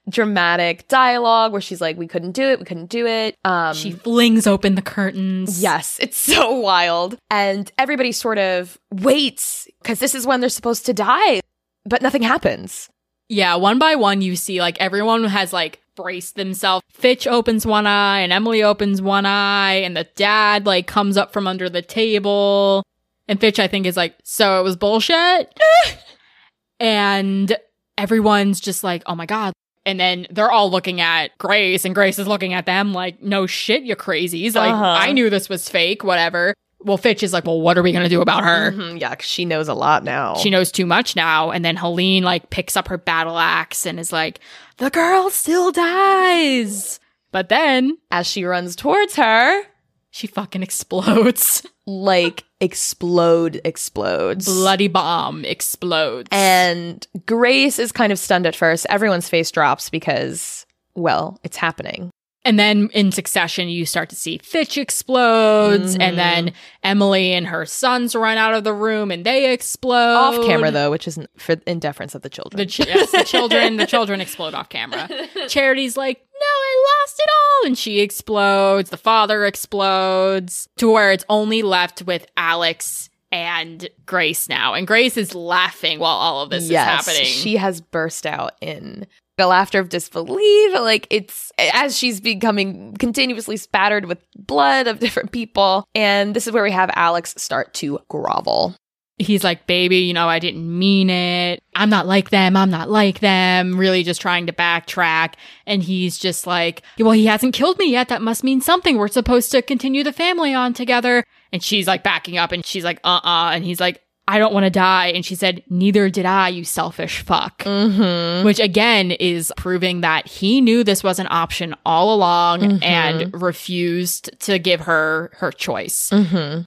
dramatic dialogue where she's like, We couldn't do it, we couldn't do it. Um, She flings open the curtains. Yes, it's so wild. And everybody sort of waits because this is when they're supposed to die, but nothing happens. Yeah, one by one, you see like everyone has like braced themselves. Fitch opens one eye and Emily opens one eye, and the dad like comes up from under the table. And Fitch, I think, is like, so it was bullshit. and everyone's just like, oh my God. And then they're all looking at Grace, and Grace is looking at them like, no shit, you crazies. Like, Uh-huh. I knew this was fake, whatever. Well, Fitch is like, well, what are we going to do about her? Mhm, yeah, 'cause she knows a lot now. she knows too much now. And then Helene like picks up her battle axe and is like, the girl still dies. But then As she runs towards her, she fucking explodes. like explode, explodes. Bloody bomb explodes. And Grace is kind of stunned at first. Everyone's face drops because, well, it's happening. And then in succession, you start to see Fitch explodes, Mhm. and then Emily and her sons run out of the room and they explode Off camera, though, which isn't for in deference of the children. The, ch- yes, the children, the children explode off camera. Charity's like, no, I lost it all. And she explodes. The father explodes to where it's only left with Alex and Grace now. And Grace is laughing while all of this yes, is happening. she has burst out in a laughter of disbelief. Like it's as she's becoming continuously spattered with blood of different people. And this is where we have Alex start to grovel. He's like, baby, you know, I didn't mean it. I'm not like them. I'm not like them. Really just trying to backtrack. And he's just like, well, he hasn't killed me yet. That must mean something. We're supposed to continue the family on together. And she's like backing up and she's like, uh uh And he's like, I don't want to die. And she said, neither did I, you selfish fuck. Mm-hmm. Which again is proving that he knew this was an option all along Mhm. and refused to give her her choice Mm-hmm.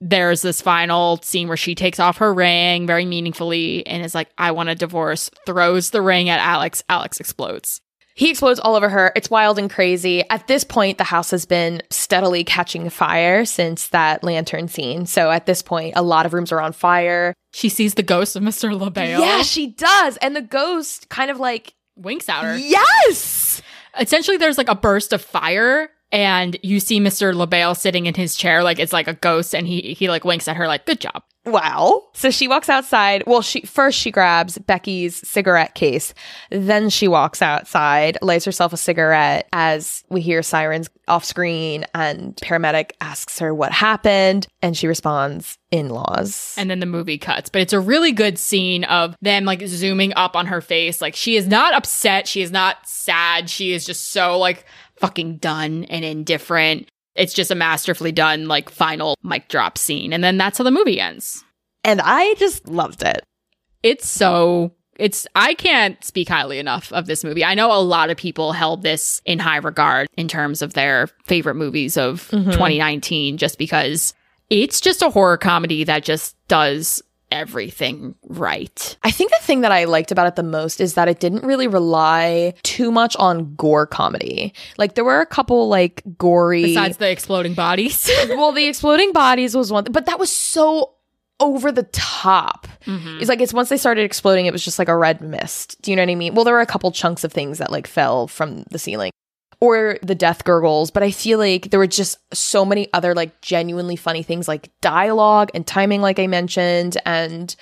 there's this final scene where she takes off her ring very meaningfully and is like, I want a divorce, throws the ring at Alex. Alex explodes. He explodes all over her. It's wild and crazy. At this point, the house has been steadily catching fire since that lantern scene. So at this point, a lot of rooms are on fire. She sees the ghost of Mr. Le Bail. Yeah, she does. And the ghost kind of like, winks at her. yes. Essentially, there's like a burst of fire. And you see Mr. Le Bail sitting in his chair, like it's like a ghost, and he he like winks at her, like, good job. Wow. So she walks outside. Well, she first she grabs Becky's cigarette case. Then she walks outside, lights herself a cigarette as we hear sirens off screen and paramedic asks her what happened and she responds in-laws. And then the movie cuts. But it's a really good scene of them like zooming up on her face. Like she is not upset. She is not sad. She is just so like fucking done and indifferent. It's just a masterfully done like final mic drop scene. And then that's how the movie ends. and I just loved it. It's so it's I can't speak highly enough of this movie. I know a lot of people held this in high regard in terms of their favorite movies of Mhm. 2019 just because it's just a horror comedy that just does everything right. I think the thing that I liked about it the most is that it didn't really rely too much on gore comedy. Like there were a couple like gory Besides the exploding bodies. well, the exploding bodies was one, but that was so over the top. Mhm. It's like it's once they started exploding, it was just like a red mist. Do you know what I mean? Well, there were a couple chunks of things that like fell from the ceiling. Or the death gurgles, but I feel like there were just so many other like genuinely funny things like dialogue and timing, like I mentioned. And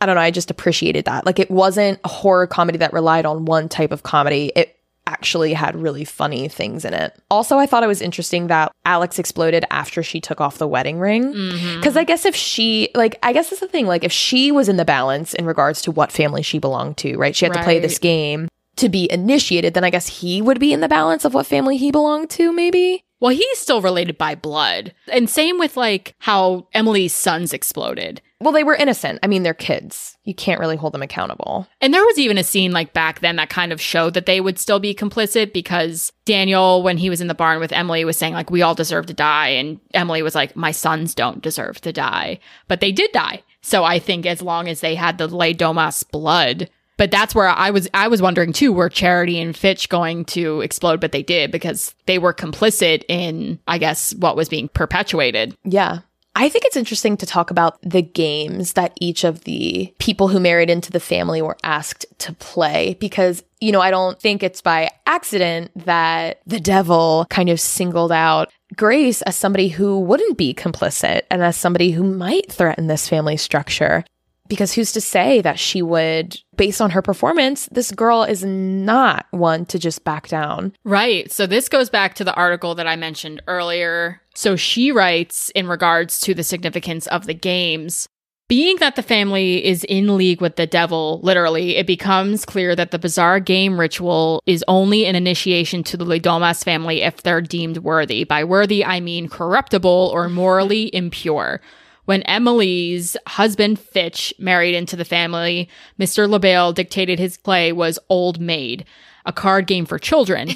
I don't know, I just appreciated that. Like it wasn't a horror comedy that relied on one type of comedy. It actually had really funny things in it. Also, I thought it was interesting that Alex exploded after she took off the wedding ring. Mhm. Because I guess if she, like, I guess that's the thing. Like, if she was in the balance in regards to what family she belonged to, right? She had to play this game to be initiated, then I guess he would be in the balance of what family he belonged to, maybe. Well, he's still related by blood. And same with like how Emily's sons exploded. Well, they were innocent. I mean, they're kids. You can't really hold them accountable. And there was even a scene like back then that kind of showed that they would still be complicit because Daniel, when he was in the barn with Emily, was saying, like, we all deserve to die. And Emily was like, my sons don't deserve to die. But they did die. So I think as long as they had the Le Domas blood, but that's where I was I was wondering too, were Charity and Fitch going to explode, but they did because they were complicit in, I guess, what was being perpetuated. Yeah. I think it's interesting to talk about the games that each of the people who married into the family were asked to play because, you know, I don't think it's by accident that the devil kind of singled out Grace as somebody who wouldn't be complicit and as somebody who might threaten this family structure. Because who's to say that she would, based on her performance, this girl is not one to just back down. Right. So this goes back to the article that I mentioned earlier. So she writes in regards to the significance of the games. Being that the family is in league with the devil, literally, it becomes clear that the bizarre game ritual is only an initiation to the Le Domas family if they're deemed worthy. By worthy, I mean corruptible or morally impure. When Emily's husband Fitch married into the family, Mr. Le Bail dictated his play was Old Maid, a card game for children.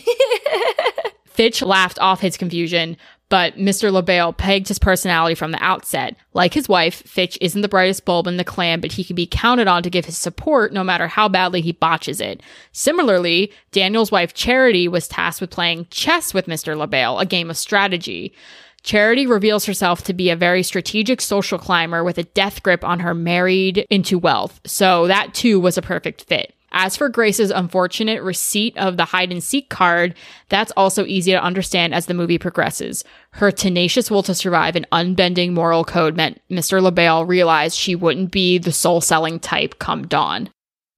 Fitch laughed off his confusion, but Mr. Le Bail pegged his personality from the outset. Like his wife, Fitch isn't the brightest bulb in the clan, but he can be counted on to give his support no matter how badly he botches it. Similarly, Daniel's wife, Charity, was tasked with playing chess with Mr. Le Bail, a game of strategy. Charity reveals herself to be a very strategic social climber with a death grip on her married into wealth. So that too was a perfect fit. As for Grace's unfortunate receipt of the hide and seek card, that's also easy to understand as the movie progresses. Her tenacious will to survive and unbending moral code meant Mr. Le Bail realized she wouldn't be the soul selling type come dawn.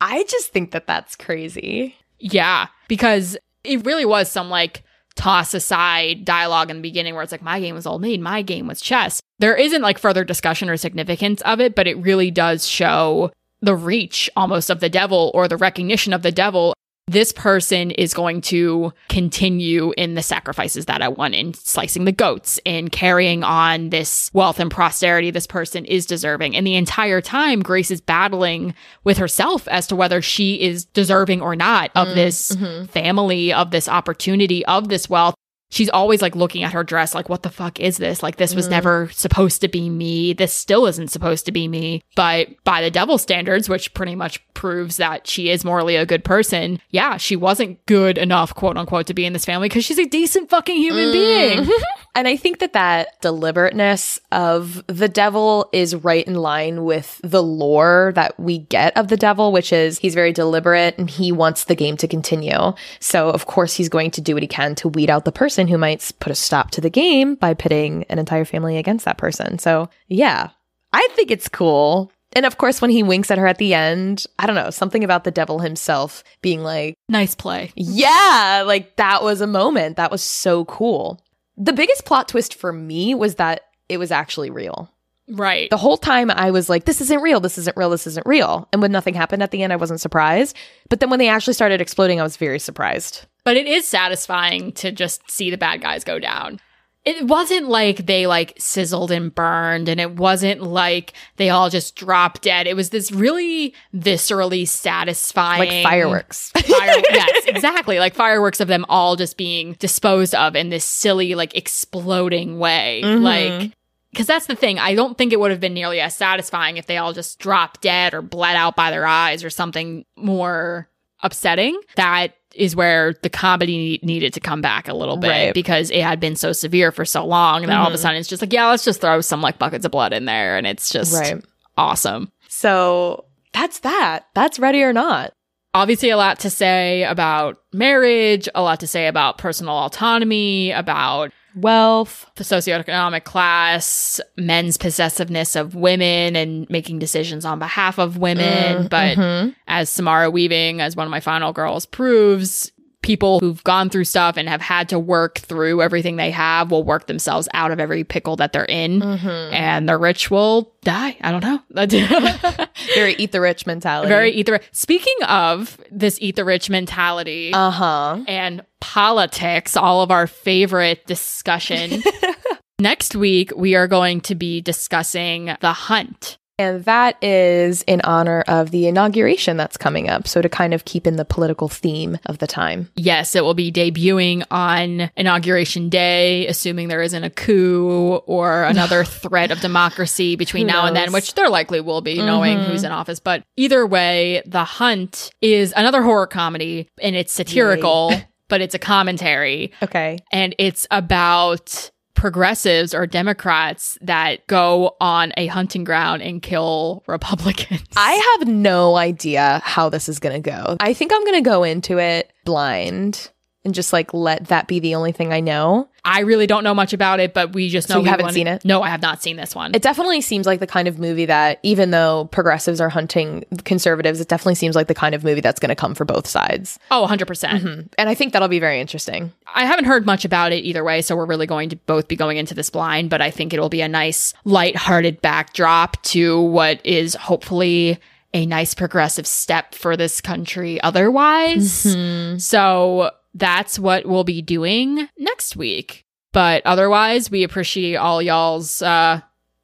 I just think that that's crazy. Yeah, because it really was some like toss aside dialogue in the beginning where it's like, my game was Old Maid, my game was chess. There isn't like further discussion or significance of it, but it really does show the reach almost of the devil or the recognition of the devil. This person is going to continue in the sacrifices that I want in slicing the goats and carrying on this wealth and prosperity this person is deserving. And the entire time, Grace is battling with herself as to whether she is deserving or not of mm, this mm-hmm. family, of this opportunity, of this wealth she's always like looking at her dress like what the fuck is this like this was mm. never supposed to be me this still isn't supposed to be me but by the devil standards which pretty much proves that she is morally a good person yeah she wasn't good enough quote unquote to be in this family because she's a decent fucking human mm. being and i think that that deliberateness of the devil is right in line with the lore that we get of the devil which is he's very deliberate and he wants the game to continue so of course he's going to do what he can to weed out the person person who might put a stop to the game by pitting an entire family against that person. So, yeah, I think it's cool. And of course, when he winks at her at the end, I don't know, something about the devil himself being like, nice play. Yeah, like that was a moment. That was so cool. The biggest plot twist for me was that it was actually real. Right. The whole time I was like, this isn't real, this isn't real, this isn't real. And when nothing happened at the end, I wasn't surprised. But then when they actually started exploding, I was very surprised. But it is satisfying to just see the bad guys go down. It wasn't like they like sizzled and burned, and it wasn't like they all just dropped dead. It was this really viscerally satisfying, like fireworks. Fire- yes, exactly, like fireworks of them all just being disposed of in this silly, like exploding way. Mm-hmm. Like because that's the thing. I don't think it would have been nearly as satisfying if they all just dropped dead or bled out by their eyes or something more upsetting. That is where the comedy needed to come back a little bit right. because it had been so severe for so long. And then mm-hmm. all of a mm-hmm. sudden it's just like, yeah, let's just throw some like buckets of blood in there. And it's just right. awesome. So that's that. That's ready or not. Obviously, a lot to say about marriage, a lot to say about personal autonomy, about wealth, the socioeconomic class, men's possessiveness of women and making decisions on behalf of women. Mm, but mm-hmm. as Samara Weaving, as one of my final girls proves, people who've gone through stuff and have had to work through everything they have will work themselves out of every pickle that they're in, Mm-hmm. and the rich will die. I don't know. Very eat the rich mentality. Very eat the rich. Speaking of this eat the rich mentality Uh huh. and politics, all of our favorite discussion. Next week, we are going to be discussing The Hunt. And that is in honor of the inauguration that's coming up. So to kind of keep in the political theme of the time. Yes, it will be debuting on Inauguration Day, assuming there isn't a coup or another threat of democracy between now and then, which there likely will be, knowing Mhm. who's in office. But either way, The Hunt is another horror comedy and it's satirical, but it's a commentary. Okay. and it's about progressives or Democrats that go on a hunting ground and kill Republicans. I have no idea how this is going to go. I think I'm going to go into it blind and just like let that be the only thing I know. I really don't know much about it, but we just So know you we haven't seen it? No, I have not seen this one. It definitely seems like the kind of movie that, even though progressives are hunting conservatives, it definitely seems like the kind of movie that's going to come for both sides. oh, 100%. percent Mhm. And I think that'll be very interesting. I haven't heard much about it either way, so we're really going to both be going into this blind, but I think it'll be a nice, lighthearted backdrop to what is hopefully a nice progressive step for this country otherwise. Mm-hmm. So that's what we'll be doing next week. But otherwise, we appreciate all y'all's uh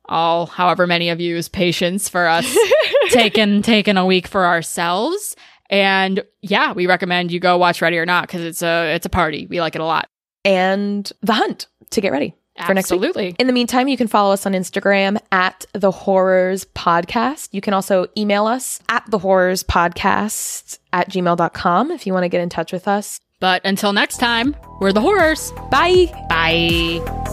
all however many of you's patience for us taking taking a week for ourselves. And yeah, we recommend you go watch Ready or Not because it's a it's a party. We like it a lot. And The Hunt to get ready for next week. Absolutely. In the meantime, you can follow us on Instagram at the Whorrors podcast. You can also email us at the Whorrors podcast at gmail.com if you want to get in touch with us. But until next time, we're the Whorrors. Bye. Bye.